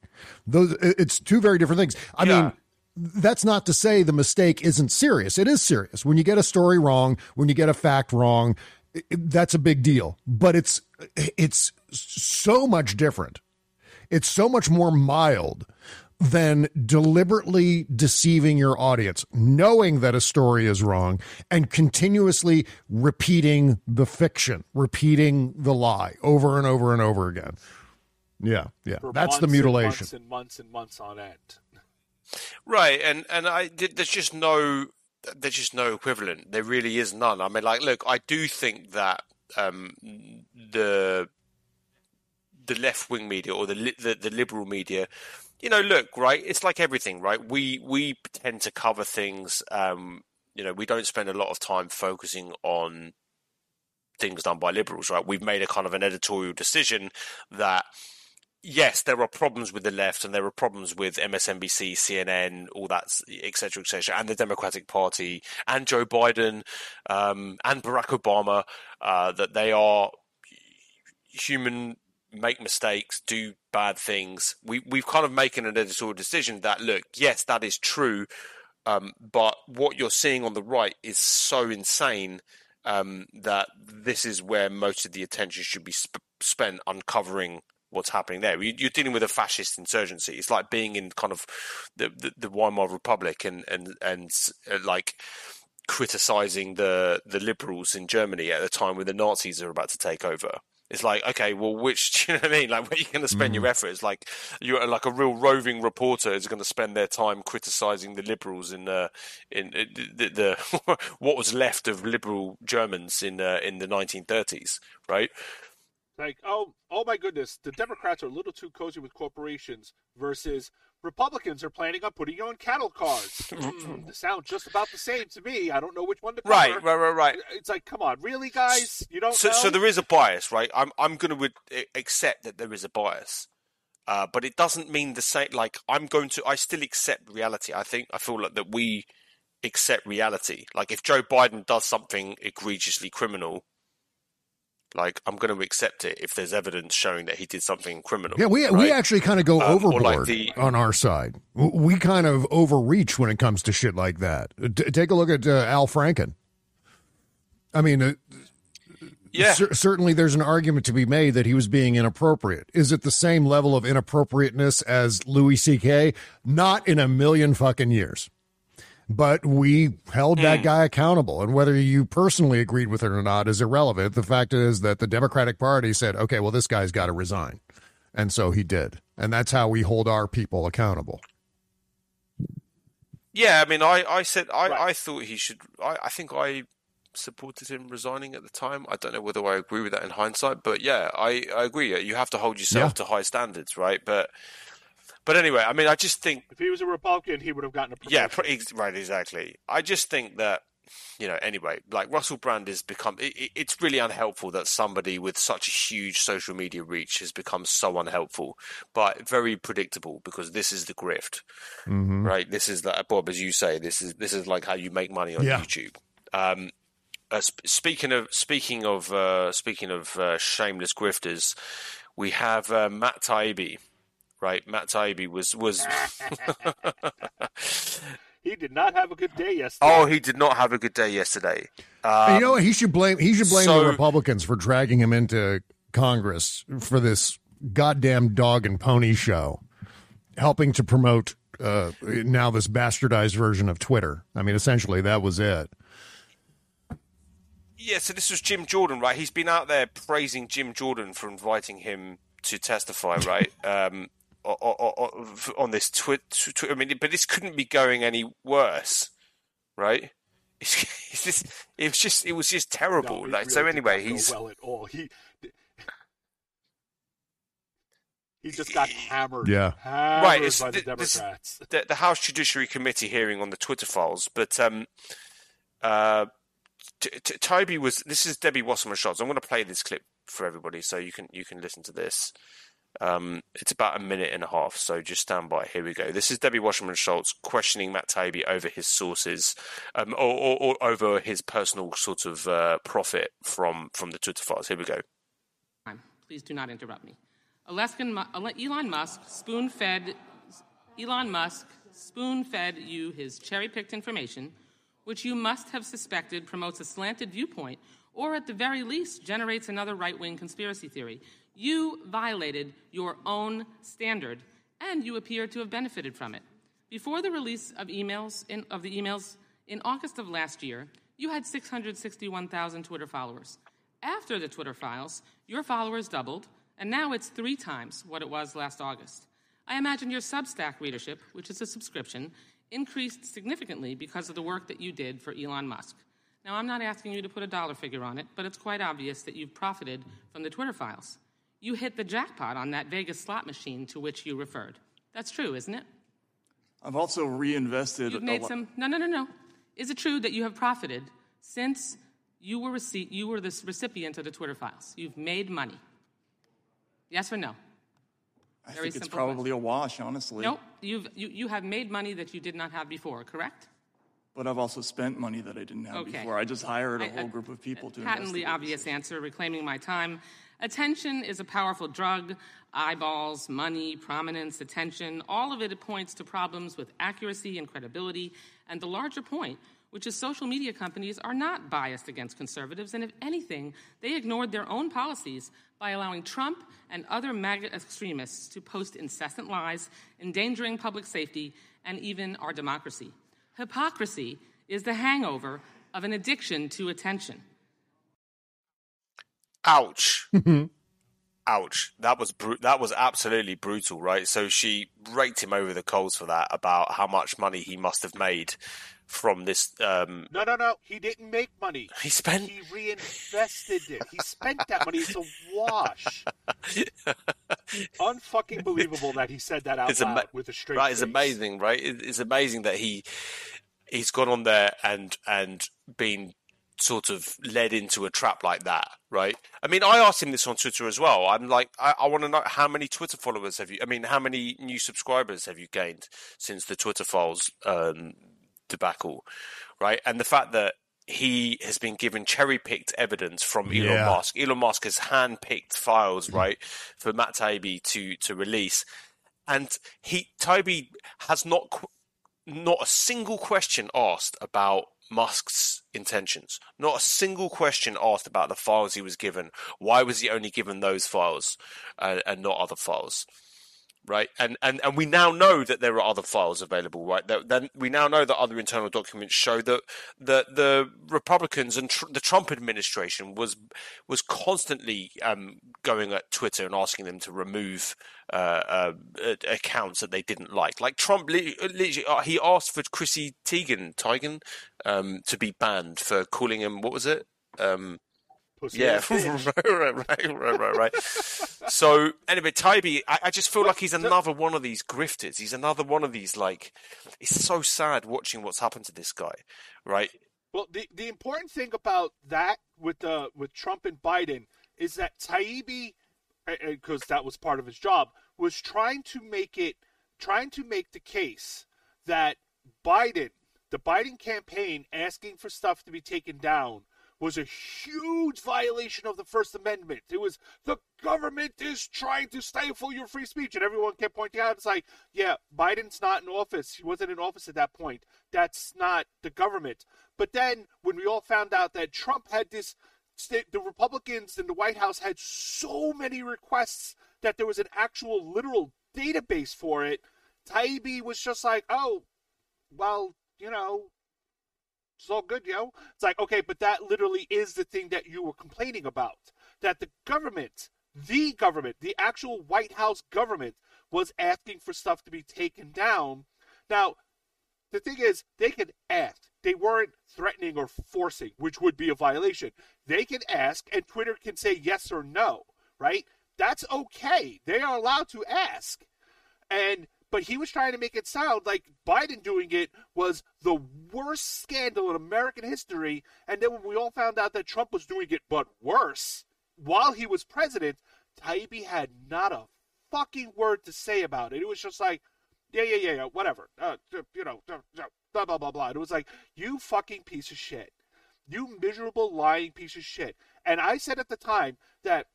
Those it's two very different things. I yeah. mean, that's not to say the mistake isn't serious. It is serious. When you get a story wrong, when you get a fact wrong, it, that's a big deal. But it's it's so much different. It's so much more mild than deliberately deceiving your audience, knowing that a story is wrong and continuously repeating the fiction, repeating the lie over and over and over again. Yeah, yeah. For That's the mutilation. And months and months, and months on end. Right, and and I there's just no there's just no equivalent. There really is none. I mean, like, look, I do think that um, the the left wing media or the, the the liberal media you know, look, right? It's like everything, right? We we tend to cover things. Um, you know, we don't spend a lot of time focusing on things done by liberals, right? We've made a kind of an editorial decision that yes, there are problems with the left and there are problems with MSNBC, CNN, all that, etc., etc., and the Democratic Party and Joe Biden um, and Barack Obama, uh, that they are human make mistakes, do bad things. We we've kind of making an editorial decision that look, yes, that is true, um, but what you're seeing on the right is so insane um, that this is where most of the attention should be sp- spent uncovering what's happening there. You're dealing with a fascist insurgency. It's like being in kind of the the, the Weimar Republic and and and uh, like criticizing the the liberals in Germany at the time when the Nazis are about to take over. It's like, okay, well, which do you know what I mean? Like, where are you going to spend mm. your effort? It's like you're like a real roving reporter is going to spend their time criticizing the liberals in uh, in uh, the, the what was left of liberal Germans in uh, in the 1930s, right? Like, oh, oh my goodness, the Democrats are a little too cozy with corporations versus Republicans are planning on putting you on cattle cars. mm, they sound just about the same to me. I don't know which one to cover. Right, right, right, right. It's like, come on, really, guys? You don't so, know? So there is a bias, right? I'm, I'm going to accept that there is a bias. Uh, but it doesn't mean the same. Like I'm going to, I still accept reality. I think I feel like that we accept reality. Like if Joe Biden does something egregiously criminal, like I'm going to accept it if there's evidence showing that he did something criminal. Yeah, we right? we actually kind of go um, overboard like the, on our side. We kind of overreach when it comes to shit like that. T- take a look at uh, Al Franken. I mean, uh, yeah, c- certainly there's an argument to be made that he was being inappropriate. Is it the same level of inappropriateness as Louis C.K.? Not in a million fucking years but we held that hmm. guy accountable. And whether you personally agreed with it or not is irrelevant. The fact is that the Democratic Party said, okay, well, this guy's got to resign. And so he did. And that's how we hold our people accountable. Yeah, I mean, I, I said I, right. I thought he should. I, I think I supported him resigning at the time. I don't know whether I agree with that in hindsight, but yeah, I, I agree. You have to hold yourself yeah. to high standards, right? But but anyway, I mean, I just think if he was a Republican, he would have gotten a promotion. yeah, right, exactly. I just think that you know, anyway, like Russell Brand has become. It, it's really unhelpful that somebody with such a huge social media reach has become so unhelpful, but very predictable because this is the grift, mm-hmm. right? This is that Bob, as you say, this is this is like how you make money on yeah. YouTube. Um, uh, sp- speaking of speaking of uh, speaking of uh, shameless grifters, we have uh, Matt Taibbi right? Matt Taibbi was was. he did not have a good day yesterday. Oh, he did not have a good day yesterday. Um, you know what? He should blame. He should blame so, the Republicans for dragging him into Congress for this goddamn dog and pony show, helping to promote uh, now this bastardized version of Twitter. I mean, essentially, that was it. Yeah, so this was Jim Jordan, right? He's been out there praising Jim Jordan for inviting him to testify, right? Um, on this Twitter. I mean, but this couldn't be going any worse, right? It's, it's just, it was just, it was just terrible. No, like, really so anyway, he's well at all. He he just got hammered. Yeah, hammered right. It's, by the, the Democrats. the, the, House Judiciary Committee hearing on the Twitter files, but um, uh, T- T- Toby was. This is Debbie Wasserman Schultz. I'm going to play this clip for everybody so you can you can listen to this. Um, it's about a minute and a half, so just stand by. Here we go. This is Debbie Wasserman Schultz questioning Matt Taibbi over his sources, um, or, or, or, over his personal sort of uh, profit from from the Twitter files. Here we go. Please do not interrupt me. Alaskan, Elon Musk spoon-fed Elon Musk spoon-fed you his cherry-picked information, which you must have suspected promotes a slanted viewpoint, or at the very least generates another right-wing conspiracy theory. You violated your own standard, and you appear to have benefited from it. Before the release of emails in, of the emails in August of last year, you had 661,000 Twitter followers. After the Twitter files, your followers doubled, and now it's three times what it was last August. I imagine your Substack readership, which is a subscription, increased significantly because of the work that you did for Elon Musk. Now, I'm not asking you to put a dollar figure on it, but it's quite obvious that you've profited from the Twitter files. You hit the jackpot on that Vegas slot machine to which you referred. That's true, isn't it? I've also reinvested. You've made some. No, no, no, no. Is it true that you have profited since you were rece- you were the recipient of the Twitter files? You've made money. Yes or no? I Very think it's probably question. a wash, honestly. No, you've, you, you have made money that you did not have before, correct? But I've also spent money that I didn't have okay. before. I just hired a I, whole group of people to patently obvious answer, reclaiming my time. Attention is a powerful drug. Eyeballs, money, prominence, attention, all of it points to problems with accuracy and credibility. And the larger point, which is social media companies are not biased against conservatives, and if anything, they ignored their own policies by allowing Trump and other MAGA extremists to post incessant lies, endangering public safety and even our democracy. Hypocrisy is the hangover of an addiction to attention. Ouch. Mm-hmm. Ouch. That was br- that was absolutely brutal, right? So she raked him over the coals for that about how much money he must have made from this. Um... No, no, no. He didn't make money. He spent. He reinvested it. He spent that money. It's a wash. Unfucking believable that he said that out it's loud ama- with a straight. Right, face. it's amazing, right? It's amazing that he he's gone on there and and been sort of led into a trap like that, right? I mean, I asked him this on Twitter as well. I'm like, I, I want to know how many Twitter followers have you? I mean, how many new subscribers have you gained since the Twitter files um, debacle, right? And the fact that he has been given cherry picked evidence from Elon yeah. Musk. Elon Musk has hand picked files, mm-hmm. right, for Matt Taibbi to to release, and he Taibbi has not not a single question asked about Musk's intentions. Not a single question asked about the files he was given. Why was he only given those files uh, and not other files? Right, and, and and we now know that there are other files available. Right, that, then we now know that other internal documents show that the the Republicans and tr- the Trump administration was was constantly um, going at Twitter and asking them to remove uh, uh, accounts that they didn't like. Like Trump, literally, uh, he asked for Chrissy Teigen, Teigen um, to be banned for calling him what was it? Um, yeah, right, right, right, right, right, so anyway, Taibbi, I, I, just feel like he's another one of these grifters. He's another one of these like. It's so sad watching what's happened to this guy, right? Well, the the important thing about that with uh with Trump and Biden is that Taibbi because that was part of his job, was trying to make it, trying to make the case that Biden, the Biden campaign asking for stuff to be taken down was a huge violation of the First Amendment. It was the government is trying to stifle your free speech, and everyone kept pointing out, it's like, yeah, Biden's not in office. He wasn't in office at that point. That's not the government. But then when we all found out that Trump had this the Republicans in the White House had so many requests that there was an actual literal database for it. Taibbi was just like, oh, well, you know, it's all good, yo. It's like, okay, but that literally is the thing that you were complaining about. That the government, the government, the actual White House government, was asking for stuff to be taken down. Now, the thing is, they could ask. They weren't threatening or forcing, which would be a violation. They can ask, and Twitter can say yes or no, right? That's okay. They are allowed to ask. And but he was trying to make it sound like Biden doing it was the worst scandal in American history. And then when we all found out that Trump was doing it, but worse, while he was president, Taibbi had not a fucking word to say about it. It was just like, yeah, yeah, yeah, yeah, whatever. Uh, you know, blah, blah, blah, blah. And it was like, you fucking piece of shit. You miserable, lying piece of shit. And I said at the time that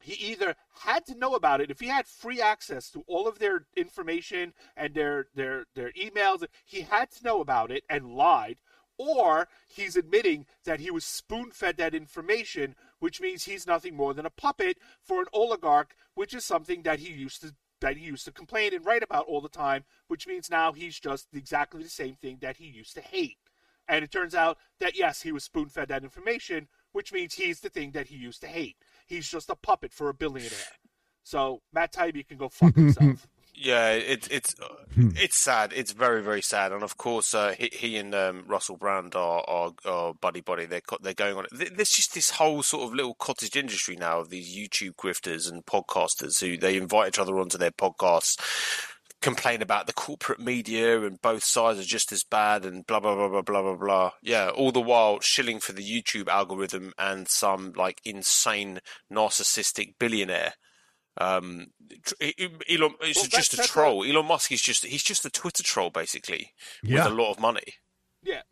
he either had to know about it if he had free access to all of their information and their their their emails he had to know about it and lied or he's admitting that he was spoon-fed that information which means he's nothing more than a puppet for an oligarch which is something that he used to that he used to complain and write about all the time, which means now he's just exactly the same thing that he used to hate. And it turns out that yes, he was spoon fed that information, which means he's the thing that he used to hate. He's just a puppet for a billionaire. So Matt Taibbi can go fuck himself. Yeah, it, it's hmm. it's sad. It's very very sad. And of course, uh, he, he, and um, Russell Brand are, are, are buddy buddy. They're they're going on. There's just this whole sort of little cottage industry now of these YouTube grifters and podcasters who they invite each other onto their podcasts, complain about the corporate media and both sides are just as bad and blah blah blah blah blah blah blah. Yeah, all the while shilling for the YouTube algorithm and some like insane narcissistic billionaire um, Elon is well, just a troll. Elon Musk is just he's just a Twitter troll basically yeah. with a lot of money. Yeah,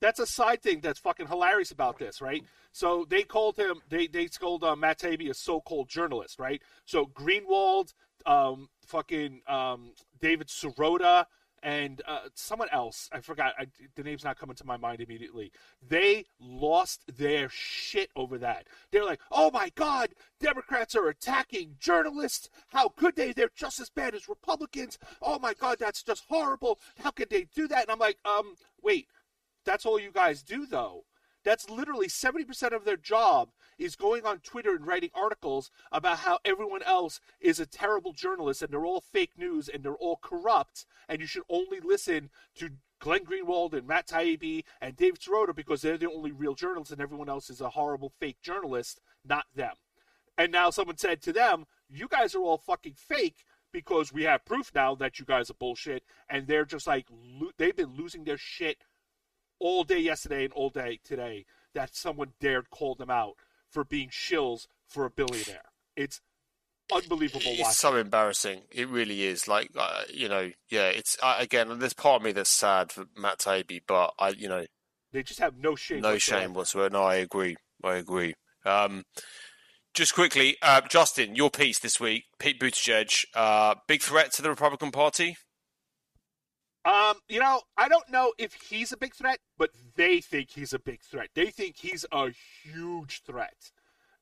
that's a side thing that's fucking hilarious about this, right? So they called him, they they called uh, Matt Taibbi a so-called journalist, right? So Greenwald, um, fucking um, David Sirota, and uh, someone else, I forgot, I, the name's not coming to my mind immediately. They lost their shit over that. They're like, oh my God, Democrats are attacking journalists. How could they? They're just as bad as Republicans. Oh my God, that's just horrible. How could they do that? And I'm like, um, wait, that's all you guys do, though. That's literally 70% of their job is going on Twitter and writing articles about how everyone else is a terrible journalist and they're all fake news and they're all corrupt and you should only listen to Glenn Greenwald and Matt Taibbi and David Sirota because they're the only real journalists and everyone else is a horrible fake journalist, not them. And now someone said to them, you guys are all fucking fake because we have proof now that you guys are bullshit and they're just like they've been losing their shit all day yesterday and all day today that someone dared call them out for being shills for a billionaire. It's unbelievable. It's watching. so embarrassing. It really is. Like uh, you know, yeah. It's uh, again. There's part of me that's sad for Matt Taibbi, but I, you know, they just have no shame. No whatsoever. shame whatsoever. No, I agree. I agree. Um, just quickly, uh, Justin, your piece this week, Pete Buttigieg, uh, big threat to the Republican Party. Um, you know, I don't know if he's a big threat, but they think he's a big threat. They think he's a huge threat.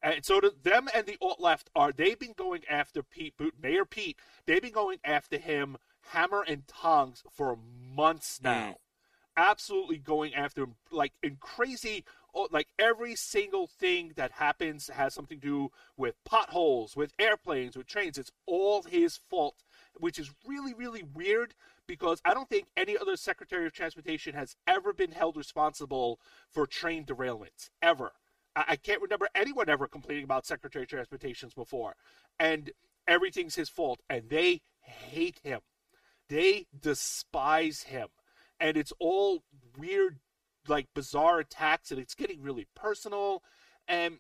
And so to them and the alt left are they've been going after Pete Boot, Mayor Pete. They've been going after him hammer and tongs for months hmm. now. Mm. Absolutely going after him like in crazy oh, like every single thing that happens has something to do with potholes, with airplanes, with trains. It's all his fault, which is really, really weird because I don't think any other Secretary of Transportation has ever been held responsible for train derailments, ever. I, I can't remember anyone ever complaining about Secretary of Transportations before. And everything's his fault. And they hate him. They despise him. And it's all weird, like bizarre attacks, and it's getting really personal. And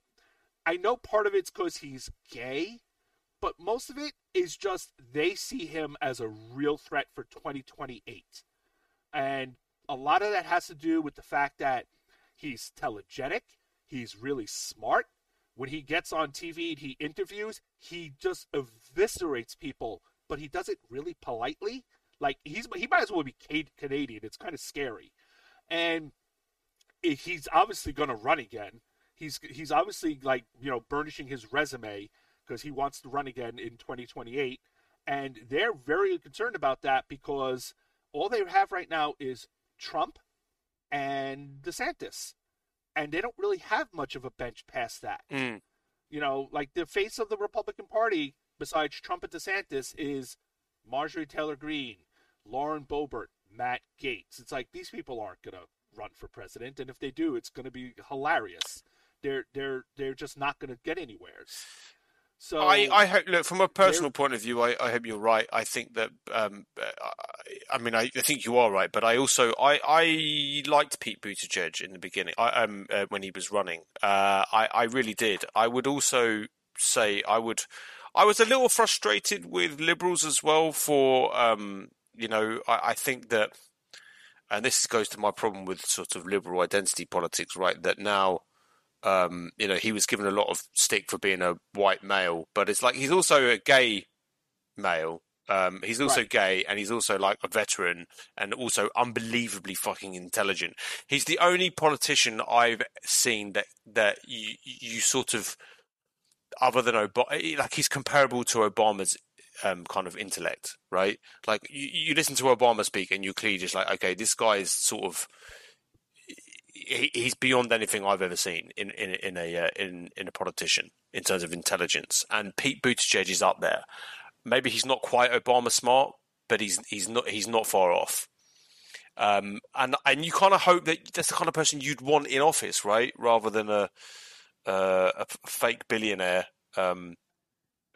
I know part of it's because he's gay, but most of it is just they see him as a real threat for 2028. And a lot of that has to do with the fact that he's telegenic, he's really smart. When he gets on TV and he interviews, he just eviscerates people, but he does it really politely. Like he's he might as well be Canadian. It's kind of scary, and he's obviously going to run again. He's he's obviously like you know burnishing his resume because he wants to run again in 2028. And they're very concerned about that because all they have right now is Trump and DeSantis. And they don't really have much of a bench past that. Mm. You know, like the face of the Republican Party, besides Trump and DeSantis, is Marjorie Taylor Greene, Lauren Boebert, Matt Gaetz. It's like these people aren't going to run for president. And if they do, it's going to be hilarious. They're, they're, they're just not going to get anywhere. So I, I hope look from a personal point of view. I, I hope you're right. I think that um, I, mean I, I, think you are right, but I also I, I liked Pete Buttigieg in the beginning. I, um, uh, when he was running, uh, I I really did. I would also say I would. I was a little frustrated with liberals as well. For um, you know, I, I think that, and this goes to my problem with sort of liberal identity politics, right? That now um, you know, he was given a lot of stick for being a white male, but it's like he's also a gay male. Um, he's also right. gay and he's also like a veteran and also unbelievably fucking intelligent. He's the only politician I've seen that that you you sort of other than Obama, like he's comparable to Obama's um, kind of intellect, right? Like you, you listen to Obama speak and you clearly just like, okay, this guy is sort of he, he's beyond anything I've ever seen in in in a uh, in in a politician in terms of intelligence. And Pete Buttigieg is up there. Maybe he's not quite Obama smart, but he's he's not he's not far off. Um, and and you kind of hope that that's the kind of person you'd want in office, right? Rather than a uh, a fake billionaire um,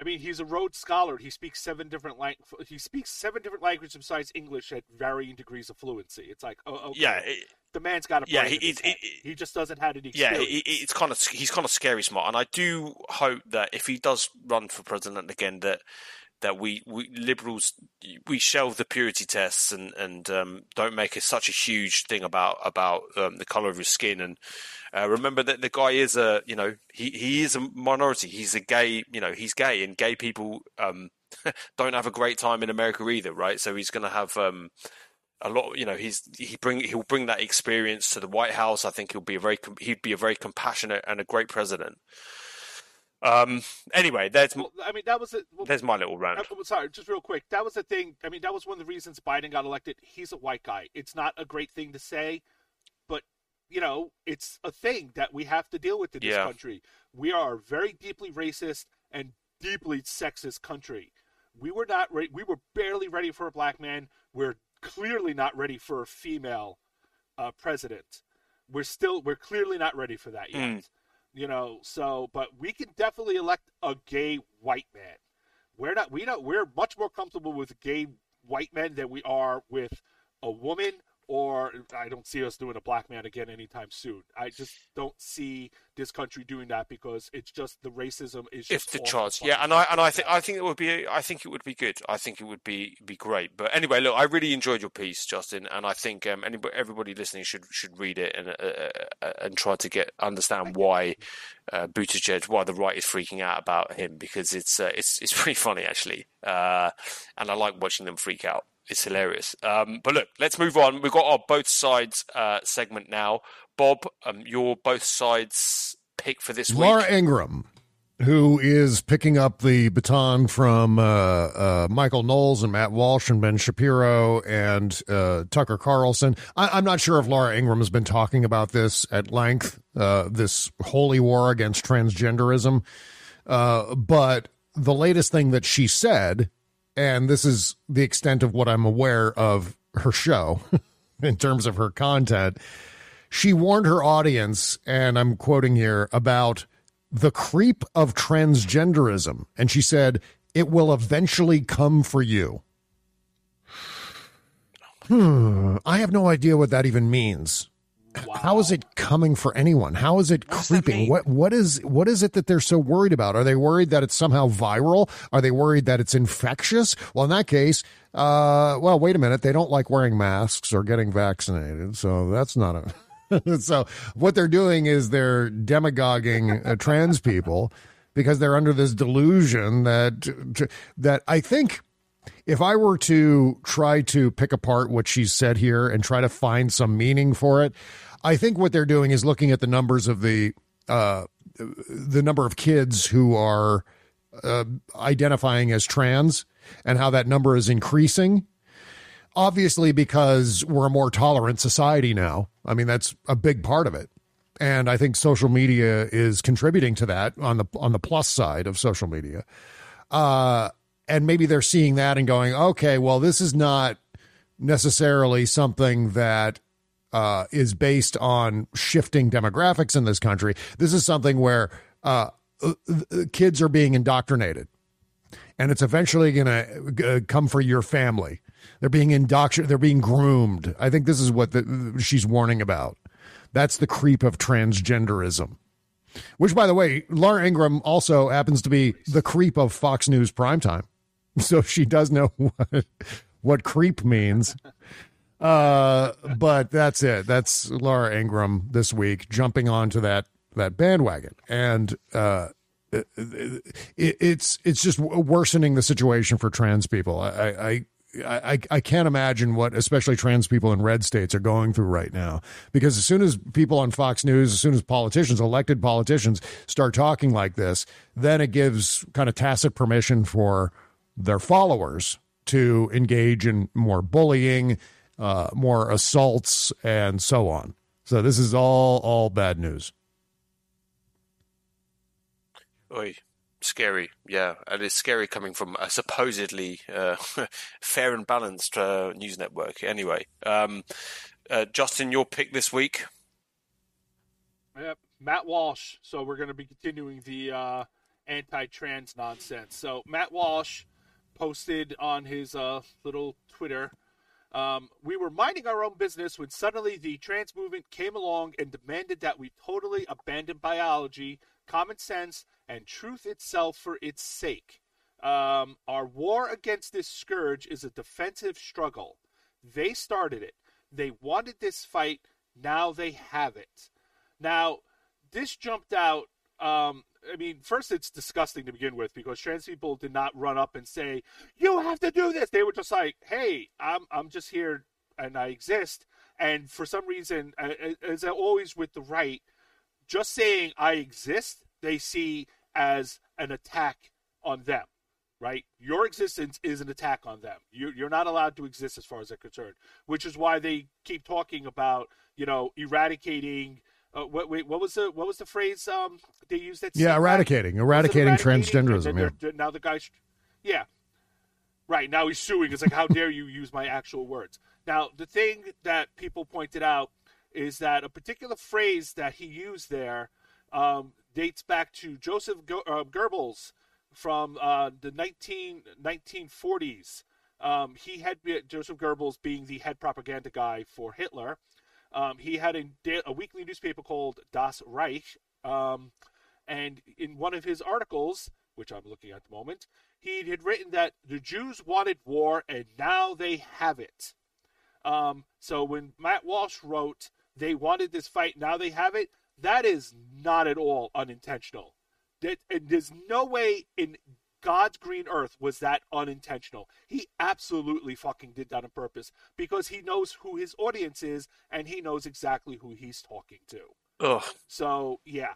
I mean, he's a Rhodes Scholar. He speaks seven different lang- He speaks seven different languages besides English at varying degrees of fluency. It's like, oh, okay. yeah, it, the man's got a yeah. He, it, he just doesn't have any. Experience. Yeah, it's kind of he's kind of scary smart, and I do hope that if he does run for president again, that that we, we liberals we shelve the purity tests and and um, don't make it such a huge thing about about um, the color of your skin and uh, remember that the guy is a you know he he is a minority he's a gay you know he's gay and gay people um, don't have a great time in America either right so he's going to have um, a lot you know he's he bring he'll bring that experience to the White House I think he'll be a very he'd be a very compassionate and a great president um. Anyway, there's. Well, I mean, that was it. Well, there's my little rant. Uh, sorry, just real quick. That was the thing. I mean, that was one of the reasons Biden got elected. He's a white guy. It's not a great thing to say, but you know, it's a thing that we have to deal with in this yeah. country. We are a very deeply racist and deeply sexist country. We were not. Re- we were barely ready for a black man. We're clearly not ready for a female uh, president. We're still. We're clearly not ready for that yet. Mm you know. So, but we can definitely elect a gay white man. We're not. We don't. We're much more comfortable with gay white men than we are with a woman or I don't see us doing a black man again anytime soon. I just don't see this country doing that because it's just the racism is. if the chance, yeah, and I and I think I think it would be I think it would be good. I think it would be be great. But anyway, look, I really enjoyed your piece, Justin, and I think um, anybody, everybody listening should should read it and uh, uh, and try to get understand why uh, Buttigieg, why the right is freaking out about him because it's uh, it's it's pretty funny actually, uh, and I like watching them freak out it's hilarious. Um, but look, let's move on. We've got our both sides uh, segment now. Bob, um, your both sides pick for this Laura week. Laura Ingraham, who is picking up the baton from uh, uh, Michael Knowles and Matt Walsh and Ben Shapiro and uh, Tucker Carlson. I- am not sure if Laura Ingraham has been talking about this at length, uh, this holy war against transgenderism. Uh, but the latest thing that she said and this is the extent of what I'm aware of her show in terms of her content. She warned her audience, and I'm quoting here, about the creep of transgenderism. And she said, it will eventually come for you. Hmm, I have no idea what that even means. Wow. How is it coming for anyone? How is it what creeping? What what is what is it that they're so worried about? Are they worried that it's somehow viral? Are they worried that it's infectious? Well, in that case, uh, well, wait a minute. They don't like wearing masks or getting vaccinated, so that's not a. so what they're doing is they're demagoguing uh, trans people because they're under this delusion that that I think if I were to try to pick apart what she said here and try to find some meaning for it, I think what they're doing is looking at the numbers of the uh, the number of kids who are uh, identifying as trans and how that number is increasing. Obviously, because we're a more tolerant society now. I mean, that's a big part of it, and I think social media is contributing to that on the on the plus side of social media. Uh, and maybe they're seeing that and going, okay, well, this is not necessarily something that uh, is based on shifting demographics in this country. This is something where uh, uh kids are being indoctrinated, and it's eventually going to uh, come for your family. They're being indoctrinated. They're being groomed. I think this is what the, she's warning about. That's the creep of transgenderism. Which, by the way, Laura Ingraham also happens to be the creep of Fox News primetime. so she does know what, what creep means. Uh, but that's it. That's Laura Ingraham this week jumping onto that that bandwagon, and uh, it, it, it's it's just worsening the situation for trans people. I, I I, I can't imagine what especially trans people in red states are going through right now because as soon as people on Fox News, as soon as politicians, elected politicians, start talking like this, then it gives kind of tacit permission for their followers to engage in more bullying, uh, more assaults, and so on. So this is all all bad news. Oi, scary, yeah, and it's scary coming from a supposedly uh, fair and balanced uh, news network. Anyway, um, uh, Justin, your pick this week. Yep, Matt Walsh. So we're going to be continuing the uh, anti-trans nonsense. So Matt Walsh posted on his uh, little Twitter. Um, we were minding our own business when suddenly the trans movement came along and demanded that we totally abandon biology, common sense, and truth itself for its sake. Um, our war against this scourge is a defensive struggle. They started it. They wanted this fight. Now they have it. Now, this jumped out. Um, I mean, first it's disgusting to begin with because trans people did not run up and say, "You have to do this." They were just like, "Hey, I'm I'm just here and I exist." And for some reason, as always with the right, just saying I exist, they see as an attack on them right? Your existence is an attack on them. You, you're not allowed to exist as far as they're concerned, which is why they keep talking about, you know, eradicating. Uh, what, wait, what was the what was the phrase um, they used? That yeah, eradicating, eradicating, eradicating transgenderism. Yeah. Now the guy, yeah, right. Now he's suing. It's like, how dare you use my actual words? Now the thing that people pointed out is that a particular phrase that he used there um, dates back to Joseph Go- uh, Goebbels from uh, the 19, 1940s. Um, he had Joseph Goebbels being the head propaganda guy for Hitler. Um, he had a, a, weekly newspaper called Das Reich, um, and in one of his articles, which I'm looking at the moment, he had written that the Jews wanted war and now they have it. Um, so when Matt Walsh wrote they wanted this fight, now they have it, that is not at all unintentional. That, and there's no way in God's green earth was that unintentional. He absolutely fucking did that on purpose because he knows who his audience is and he knows exactly who he's talking to. Ugh. So yeah,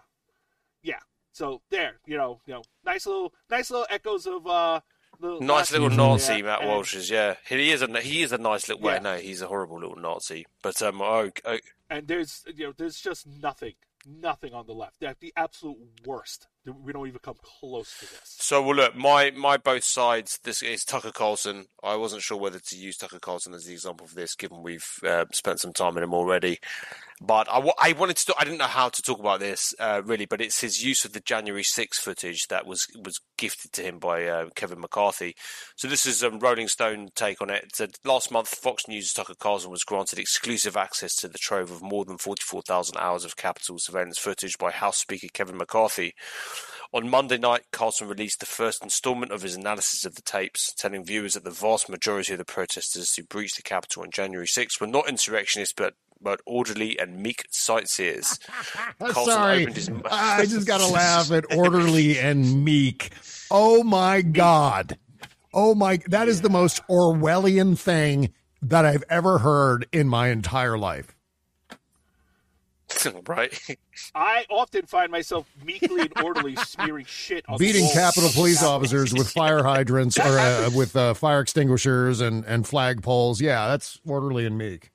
yeah. So there, you know, you know, nice little, nice little echoes of uh, nice little Nazi, Matt and, Walsh is. Yeah, he is a he is a nice little. Yeah. Well, no, he's a horrible little Nazi. But um, oh, oh. and there's you know, there's just nothing, nothing on the left. They're the absolute worst we don't even come close to this. So, well, look, my my both sides. This is Tucker Carlson. I wasn't sure whether to use Tucker Carlson as the example for this, given we've uh, spent some time in him already. But I, I wanted to. I didn't know how to talk about this uh, really, but it's his use of the January 6 footage that was was gifted to him by uh, Kevin McCarthy. So this is a um, Rolling Stone take on it. Last month, Fox News' Tucker Carlson was granted exclusive access to the trove of more than 44,000 hours of Capitol surveillance footage by House Speaker Kevin McCarthy. On Monday night, Carlson released the first installment of his analysis of the tapes, telling viewers that the vast majority of the protesters who breached the Capitol on January 6 were not insurrectionists but but orderly and meek sightseers. Sorry, his... I just got to laugh at orderly and meek. Oh my god! Oh my, that is the most Orwellian thing that I've ever heard in my entire life. Right? I often find myself meekly and orderly smearing shit on beating Capitol Police officers with fire hydrants or uh, with uh, fire extinguishers and and flagpoles. Yeah, that's orderly and meek.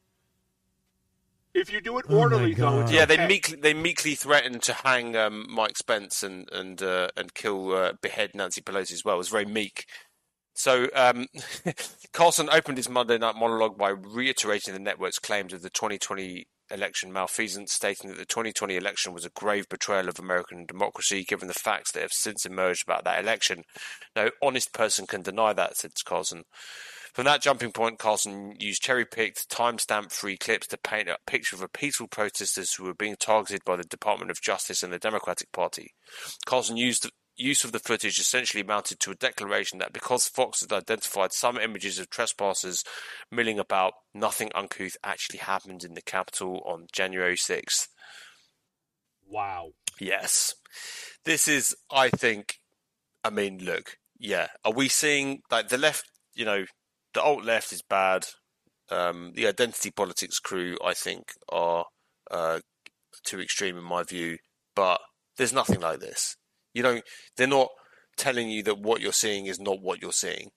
If you do it oh orderly, oh though, yeah, okay. they meekly they meekly threatened to hang um, Mike Spence and and uh, and kill uh, behead Nancy Pelosi as well. It was very meek. So um, Carlson opened his Monday night monologue by reiterating the network's claims of the 2020 election malfeasance, stating that the 2020 election was a grave betrayal of American democracy, given the facts that have since emerged about that election. No honest person can deny that, said Carlson. From that jumping point, Carlson used cherry picked, time stamp free clips to paint a picture of peaceful protesters who were being targeted by the Department of Justice and the Democratic Party. Carlson used use of the footage essentially amounted to a declaration that because Fox had identified some images of trespassers milling about, nothing uncouth actually happened in the Capitol on January 6th. Wow. Yes. This is, I think, I mean, look, yeah. Are we seeing, like, the left, you know, the alt left is bad. Um, the identity politics crew, I think, are uh, too extreme in my view, but there's nothing like this. You know, they're not telling you that what you're seeing is not what you're seeing,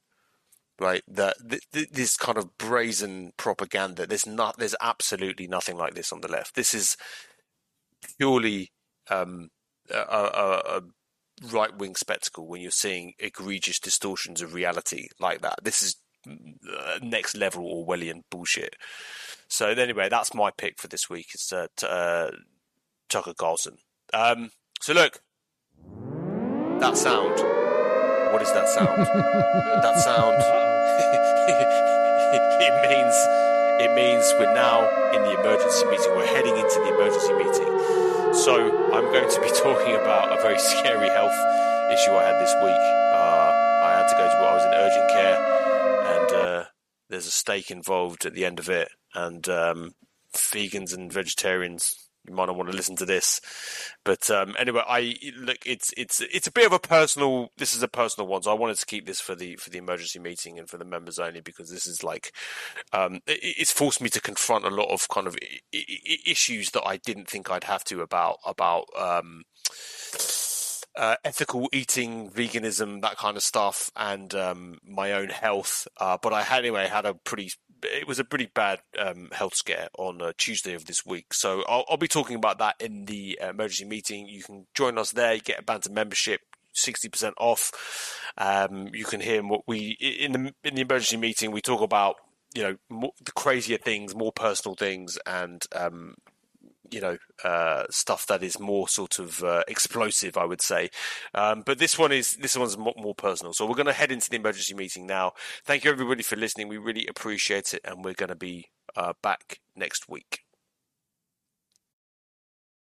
right? That th- th- this kind of brazen propaganda. There's not. There's absolutely nothing like this on the left. This is purely um, a, a, a right wing spectacle when you're seeing egregious distortions of reality like that. This is uh, next level Orwellian bullshit. So anyway, that's my pick for this week. It's uh, t- uh, Tucker Carlson. Um, so look, that sound. What is that sound? that sound. it means it means we're now in the emergency meeting. We're heading into the emergency meeting. So I'm going to be talking about a very scary health issue I had this week. Uh, I had to go to. I was in urgent care, and uh, there's a steak involved at the end of it, and um, vegans and vegetarians you might not want to listen to this, but um, anyway, I look. It's it's it's a bit of a personal. This is a personal one, so I wanted to keep this for the for the emergency meeting and for the members only because this is like um, it, it's forced me to confront a lot of kind of issues that I didn't think I'd have to about about. Um, uh, ethical eating, veganism, that kind of stuff, and um, my own health. Uh, but I had anyway had a pretty it was a pretty bad um, health scare on uh, Tuesday of this week. So I'll, I'll, be talking about that in the uh, emergency meeting. You can join us there. You get a Banter membership. 60% off. Um, you can hear what we in the in the emergency meeting. We talk about you know more, the crazier things, more personal things, and um, you know uh, stuff that is more sort of uh, explosive, I would say. Um, but this one is this one's more, personal. So we're going to head into the emergency meeting now. Thank you everybody for listening. We really appreciate it, and we're going to be uh, back next week.